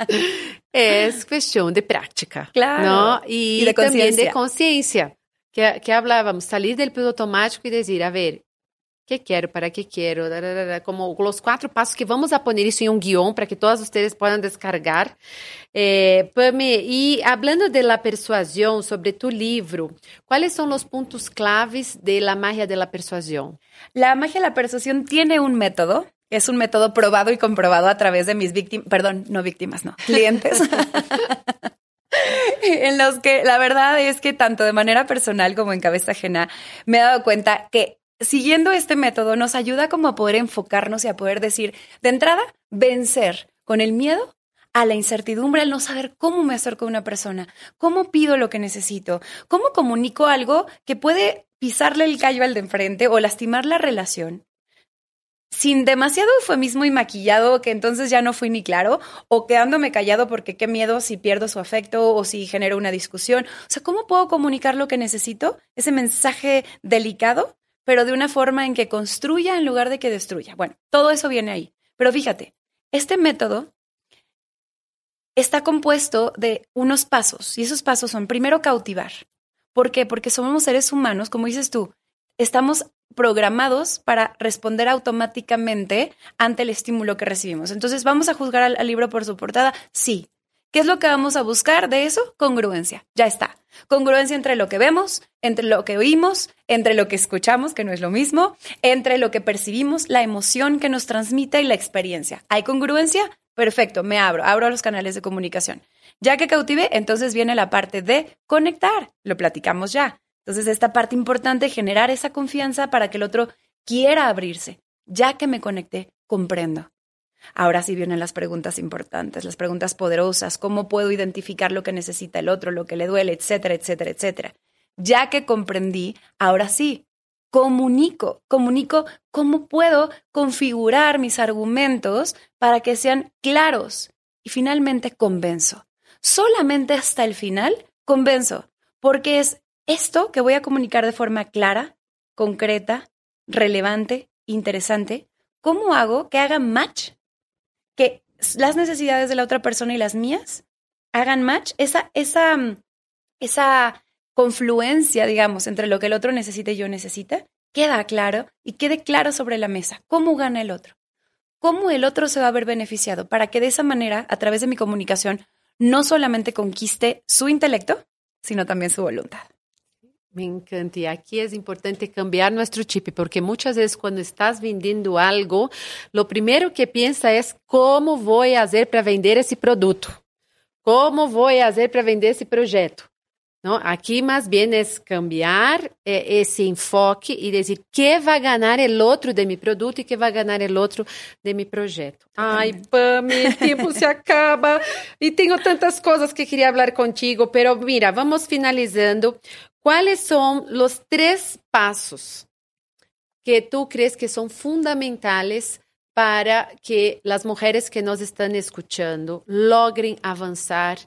es cuestión de práctica. Claro. ¿no? Y, de también de conciencia. Que, que hablábamos, salir del piloto automático y decir, a ver, ¿qué quiero? ¿Para qué quiero? Como los cuatro pasos que vamos a poner eso en un guion para que todos ustedes puedan descargar. Eh, y hablando de la persuasión sobre tu libro, ¿cuáles son los puntos claves de la magia de la persuasión? La magia de la persuasión tiene un método es un método probado y comprobado a través de mis víctimas, perdón, no víctimas, no, clientes. en los que la verdad es que tanto de manera personal como en cabeza ajena me he dado cuenta que siguiendo este método nos ayuda como a poder enfocarnos y a poder decir, de entrada, vencer con el miedo a la incertidumbre, al no saber cómo me acerco a una persona, cómo pido lo que necesito, cómo comunico algo que puede pisarle el callo al de enfrente o lastimar la relación sin demasiado eufemismo y maquillado que entonces ya no fui ni claro, o quedándome callado porque qué miedo si pierdo su afecto o si genero una discusión. O sea, ¿cómo puedo comunicar lo que necesito? Ese mensaje delicado, pero de una forma en que construya en lugar de que destruya. Bueno, todo eso viene ahí. Pero fíjate, este método está compuesto de unos pasos, y esos pasos son, primero, cautivar. ¿Por qué? Porque somos seres humanos, como dices tú, estamos programados para responder automáticamente ante el estímulo que recibimos. Entonces, ¿vamos a juzgar al, libro por su portada? Sí. ¿Qué es lo que vamos a buscar de eso? Congruencia. Ya está. Congruencia entre lo que vemos, entre lo que oímos, entre lo que escuchamos, que no es lo mismo, entre lo que percibimos, la emoción que nos transmite y la experiencia. ¿Hay congruencia? Perfecto, me abro, abro los canales de comunicación. Ya que cautive, entonces viene la parte de conectar. Lo platicamos ya. Entonces, esta parte importante, generar esa confianza para que el otro quiera abrirse. Ya que me conecté, comprendo. Ahora sí vienen las preguntas importantes, las preguntas poderosas, cómo puedo identificar lo que necesita el otro, lo que le duele, etcétera, etcétera, etcétera. Ya que comprendí, ahora sí, comunico, comunico cómo puedo configurar mis argumentos para que sean claros y finalmente convenzo. Solamente hasta el final convenzo, porque es esto que voy a comunicar de forma clara, concreta, relevante, interesante, ¿cómo hago que haga match? Que las necesidades de la otra persona y las mías hagan match, esa, esa, esa confluencia, digamos, entre lo que el otro necesita y yo necesita, queda claro y quede claro sobre la mesa cómo gana el otro, cómo el otro se va a ver beneficiado, para que de esa manera, a través de mi comunicación, no solamente conquiste su intelecto, sino también su voluntad. Me encanta. Y aquí es importante cambiar nuestro chip, porque muchas veces cuando estás vendiendo algo, lo primero que piensa es cómo voy a hacer para vender ese producto, cómo voy a hacer para vender ese proyecto. ¿No? Aquí más bien es cambiar eh, ese enfoque y decir qué va a ganar el otro de mi producto y qué va a ganar el otro de mi proyecto. Ay, Pami, el tiempo se acaba y tengo tantas cosas que quería hablar contigo, pero mira, vamos finalizando. ¿Cuáles son los tres pasos que tú crees que son fundamentales para que las mujeres que nos están escuchando logren avanzar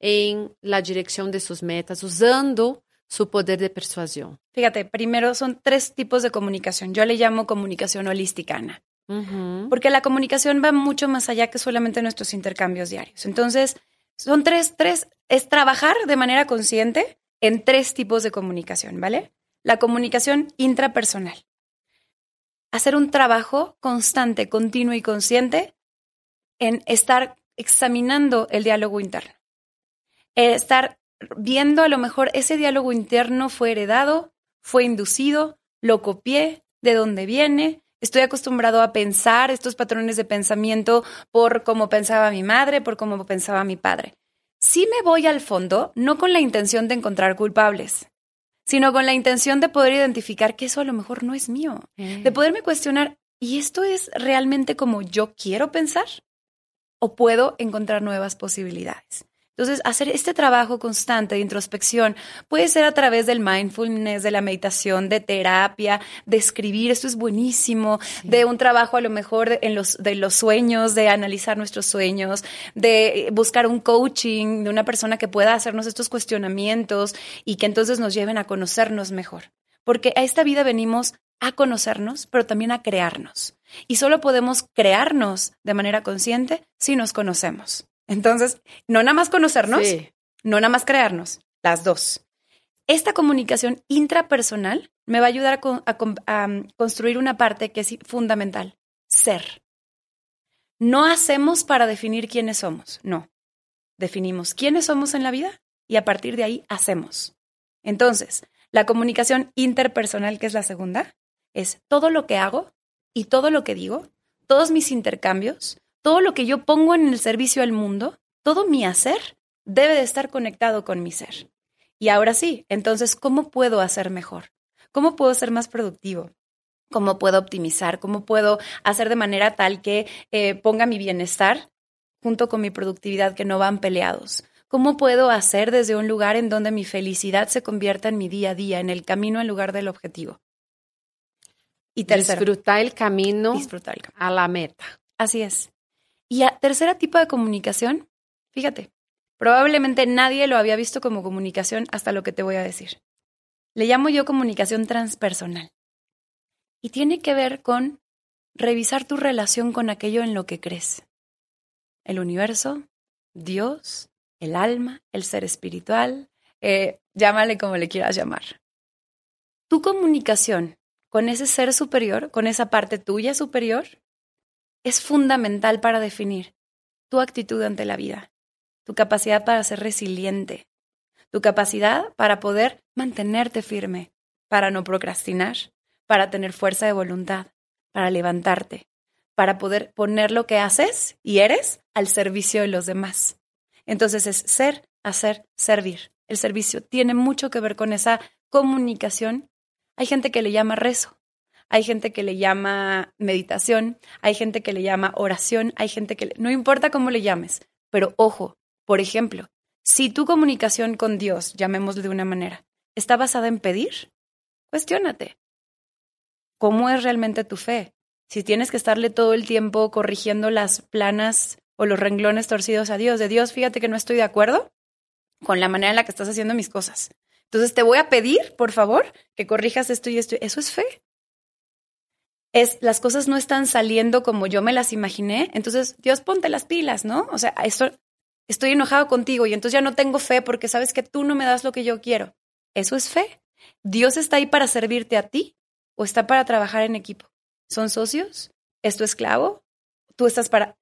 en la dirección de sus metas usando su poder de persuasión? Fíjate, primero son tres tipos de comunicación. Yo le llamo comunicación holística, Ana. Porque la comunicación va mucho más allá que solamente nuestros intercambios diarios. Entonces, son tres, tres, es trabajar de manera consciente en tres tipos de comunicación, ¿vale? La comunicación intrapersonal. Hacer un trabajo constante, continuo y consciente en estar examinando el diálogo interno. Estar viendo a lo mejor ese diálogo interno fue heredado, fue inducido, lo copié, de dónde viene, estoy acostumbrado a pensar estos patrones de pensamiento por cómo pensaba mi madre, por cómo pensaba mi padre sí me voy al fondo, no con la intención de encontrar culpables, sino con la intención de poder identificar que eso a lo mejor no es mío, de mm. poderme cuestionar, ¿y esto es realmente como yo quiero pensar? ¿O puedo encontrar nuevas posibilidades? Entonces, hacer este trabajo constante de introspección puede ser a través del mindfulness, de la meditación, de terapia, de escribir, esto es buenísimo, de un trabajo a lo mejor en los, de los sueños, de analizar nuestros sueños, de buscar un coaching de una persona que pueda hacernos estos cuestionamientos y que entonces nos lleven a conocernos mejor. Porque a esta vida venimos a conocernos, pero también a crearnos. Y solo podemos crearnos de manera consciente si nos conocemos. Entonces, no nada más conocernos, no nada más crearnos, las dos. Esta comunicación intrapersonal me va a ayudar a, um, construir una parte que es fundamental, ser. No hacemos para definir quiénes somos, no. Definimos quiénes somos en la vida y a partir de ahí hacemos. Entonces, la comunicación interpersonal, que es la segunda, es todo lo que hago y todo lo que digo, todos mis intercambios, todo lo que yo pongo en el servicio al mundo, todo mi hacer, debe de estar conectado con mi ser. Y ahora sí, entonces, ¿cómo puedo hacer mejor? ¿Cómo puedo ser más productivo? ¿Cómo puedo optimizar? ¿Cómo puedo hacer de manera tal que eh, ponga mi bienestar junto con mi productividad que no van peleados? ¿Cómo puedo hacer desde un lugar en donde mi felicidad se convierta en mi día a día, en el camino en lugar del objetivo? Y disfrutar el camino, disfrutar el camino a la meta. Así es. Y a tercera tipo de comunicación, fíjate, probablemente nadie lo había visto como comunicación hasta lo que te voy a decir. Le llamo yo comunicación transpersonal. Y tiene que ver con revisar tu relación con aquello en lo que crees. El universo, Dios, el alma, el ser espiritual, eh, llámale como le quieras llamar. Tu comunicación con ese ser superior, con esa parte tuya superior, es fundamental para definir tu actitud ante la vida, tu capacidad para ser resiliente, tu capacidad para poder mantenerte firme, para no procrastinar, para tener fuerza de voluntad, para levantarte, para poder poner lo que haces y eres al servicio de los demás. Entonces es ser, hacer, servir. El servicio tiene mucho que ver con esa comunicación. Hay gente que le llama rezo, hay gente que le llama meditación, hay gente que le llama oración, hay gente que... Le... No importa cómo le llames, pero ojo, por ejemplo, si tu comunicación con Dios, llamémoslo de una manera, está basada en pedir, cuestiónate. ¿Cómo es realmente tu fe? Si tienes que estarle todo el tiempo corrigiendo las planas o los renglones torcidos a Dios, de Dios, fíjate que no estoy de acuerdo con la manera en la que estás haciendo mis cosas. Entonces te voy a pedir, por favor, que corrijas esto y esto. Eso es fe es las cosas no están saliendo como yo me las imaginé, entonces Dios ponte las pilas, ¿no? O sea, esto, estoy enojado contigo y entonces ya no tengo fe porque sabes que tú no me das lo que yo quiero. Eso es fe. Dios está ahí para servirte a ti o está para trabajar en equipo? ¿Son socios? ¿Es tu esclavo? ¿Tú estás para...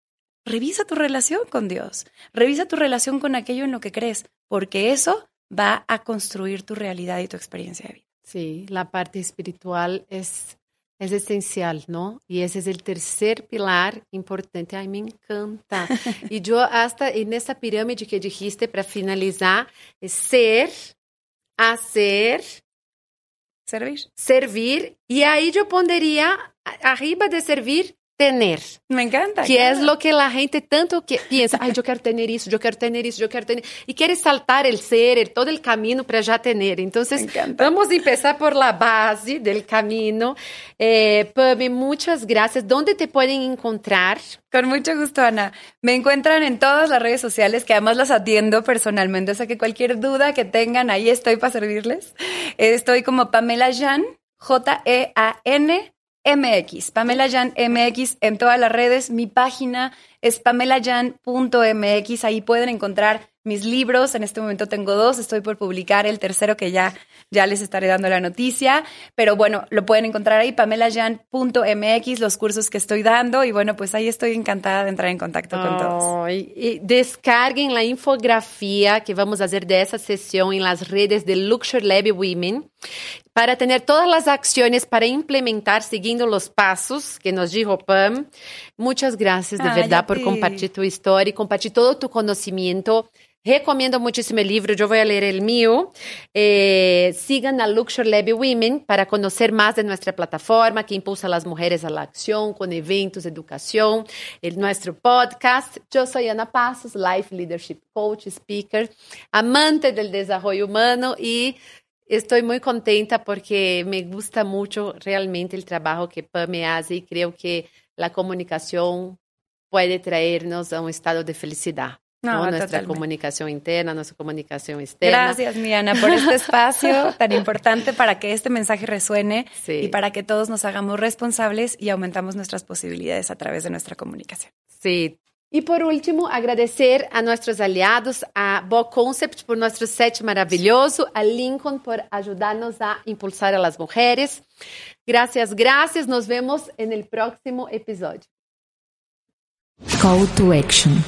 Revisa tu relación con Dios, revisa tu relación con aquello en lo que crees, porque eso va a construir tu realidad y tu experiencia de vida. Sí, la parte espiritual es, es esencial, ¿no? Y ese es el tercer pilar importante. Ay, me encanta. y yo hasta en esa pirámide que dijiste para finalizar, es ser, hacer, servir. Servir. Y ahí yo pondría arriba de servir, tener. Me encanta. Que claro. es lo que la gente tanto que piensa, ay, yo quiero tener eso, yo quiero tener eso, yo quiero tener. Y quiere saltar el ser, el, todo el camino para ya tener. Entonces, vamos a empezar por la base del camino. Eh, Pami, muchas gracias. ¿Dónde te pueden encontrar? Con mucho gusto, Ana. Me encuentran en todas las redes sociales, que además las atiendo personalmente. O sea que cualquier duda que tengan, ahí estoy para servirles. Estoy como Pamela Jan, J-E-A-N. MX, Pamela Jan MX en todas las redes. Mi página es pamelajan.mx. Ahí pueden encontrar mis libros. En este momento tengo dos. Estoy por publicar el tercero que ya, ya les estaré dando la noticia. Pero bueno, lo pueden encontrar ahí, pamelajan.mx, los cursos que estoy dando. Y bueno, pues ahí estoy encantada de entrar en contacto con todos. Y, descarguen la infografía que vamos a hacer de esa sesión en las redes de Luxury Lab Women para tener todas las acciones para implementar siguiendo los pasos que nos dijo Pam. Muchas gracias de Ay, verdad por ti. compartir tu historia y compartir todo tu conocimiento. Recomiendo muchísimo el libro, yo voy a leer el mío. Eh, sigan a Luxury Lab Women para conocer más de nuestra plataforma que impulsa a las mujeres a la acción con eventos, educación, el, nuestro podcast. Yo soy Ana Passos, Life Leadership Coach, speaker, amante del desarrollo humano y Estoy muy contenta porque me gusta mucho realmente el trabajo que Pam me hace y creo que la comunicación puede traernos a un estado de felicidad. No, ¿no? Nuestra totalmente. comunicación interna, nuestra comunicación externa. Gracias, mi Ana, por este espacio tan importante para que este mensaje resuene Sí. y para que todos nos hagamos responsables y aumentamos nuestras posibilidades a través de nuestra comunicación. Sí. Y por último, agradecer a nuestros aliados, a Bo Concept por nuestro set maravilloso, a Lincoln por ayudarnos a impulsar a las mujeres. Gracias, gracias. Nos vemos el próximo episodio. Call to action.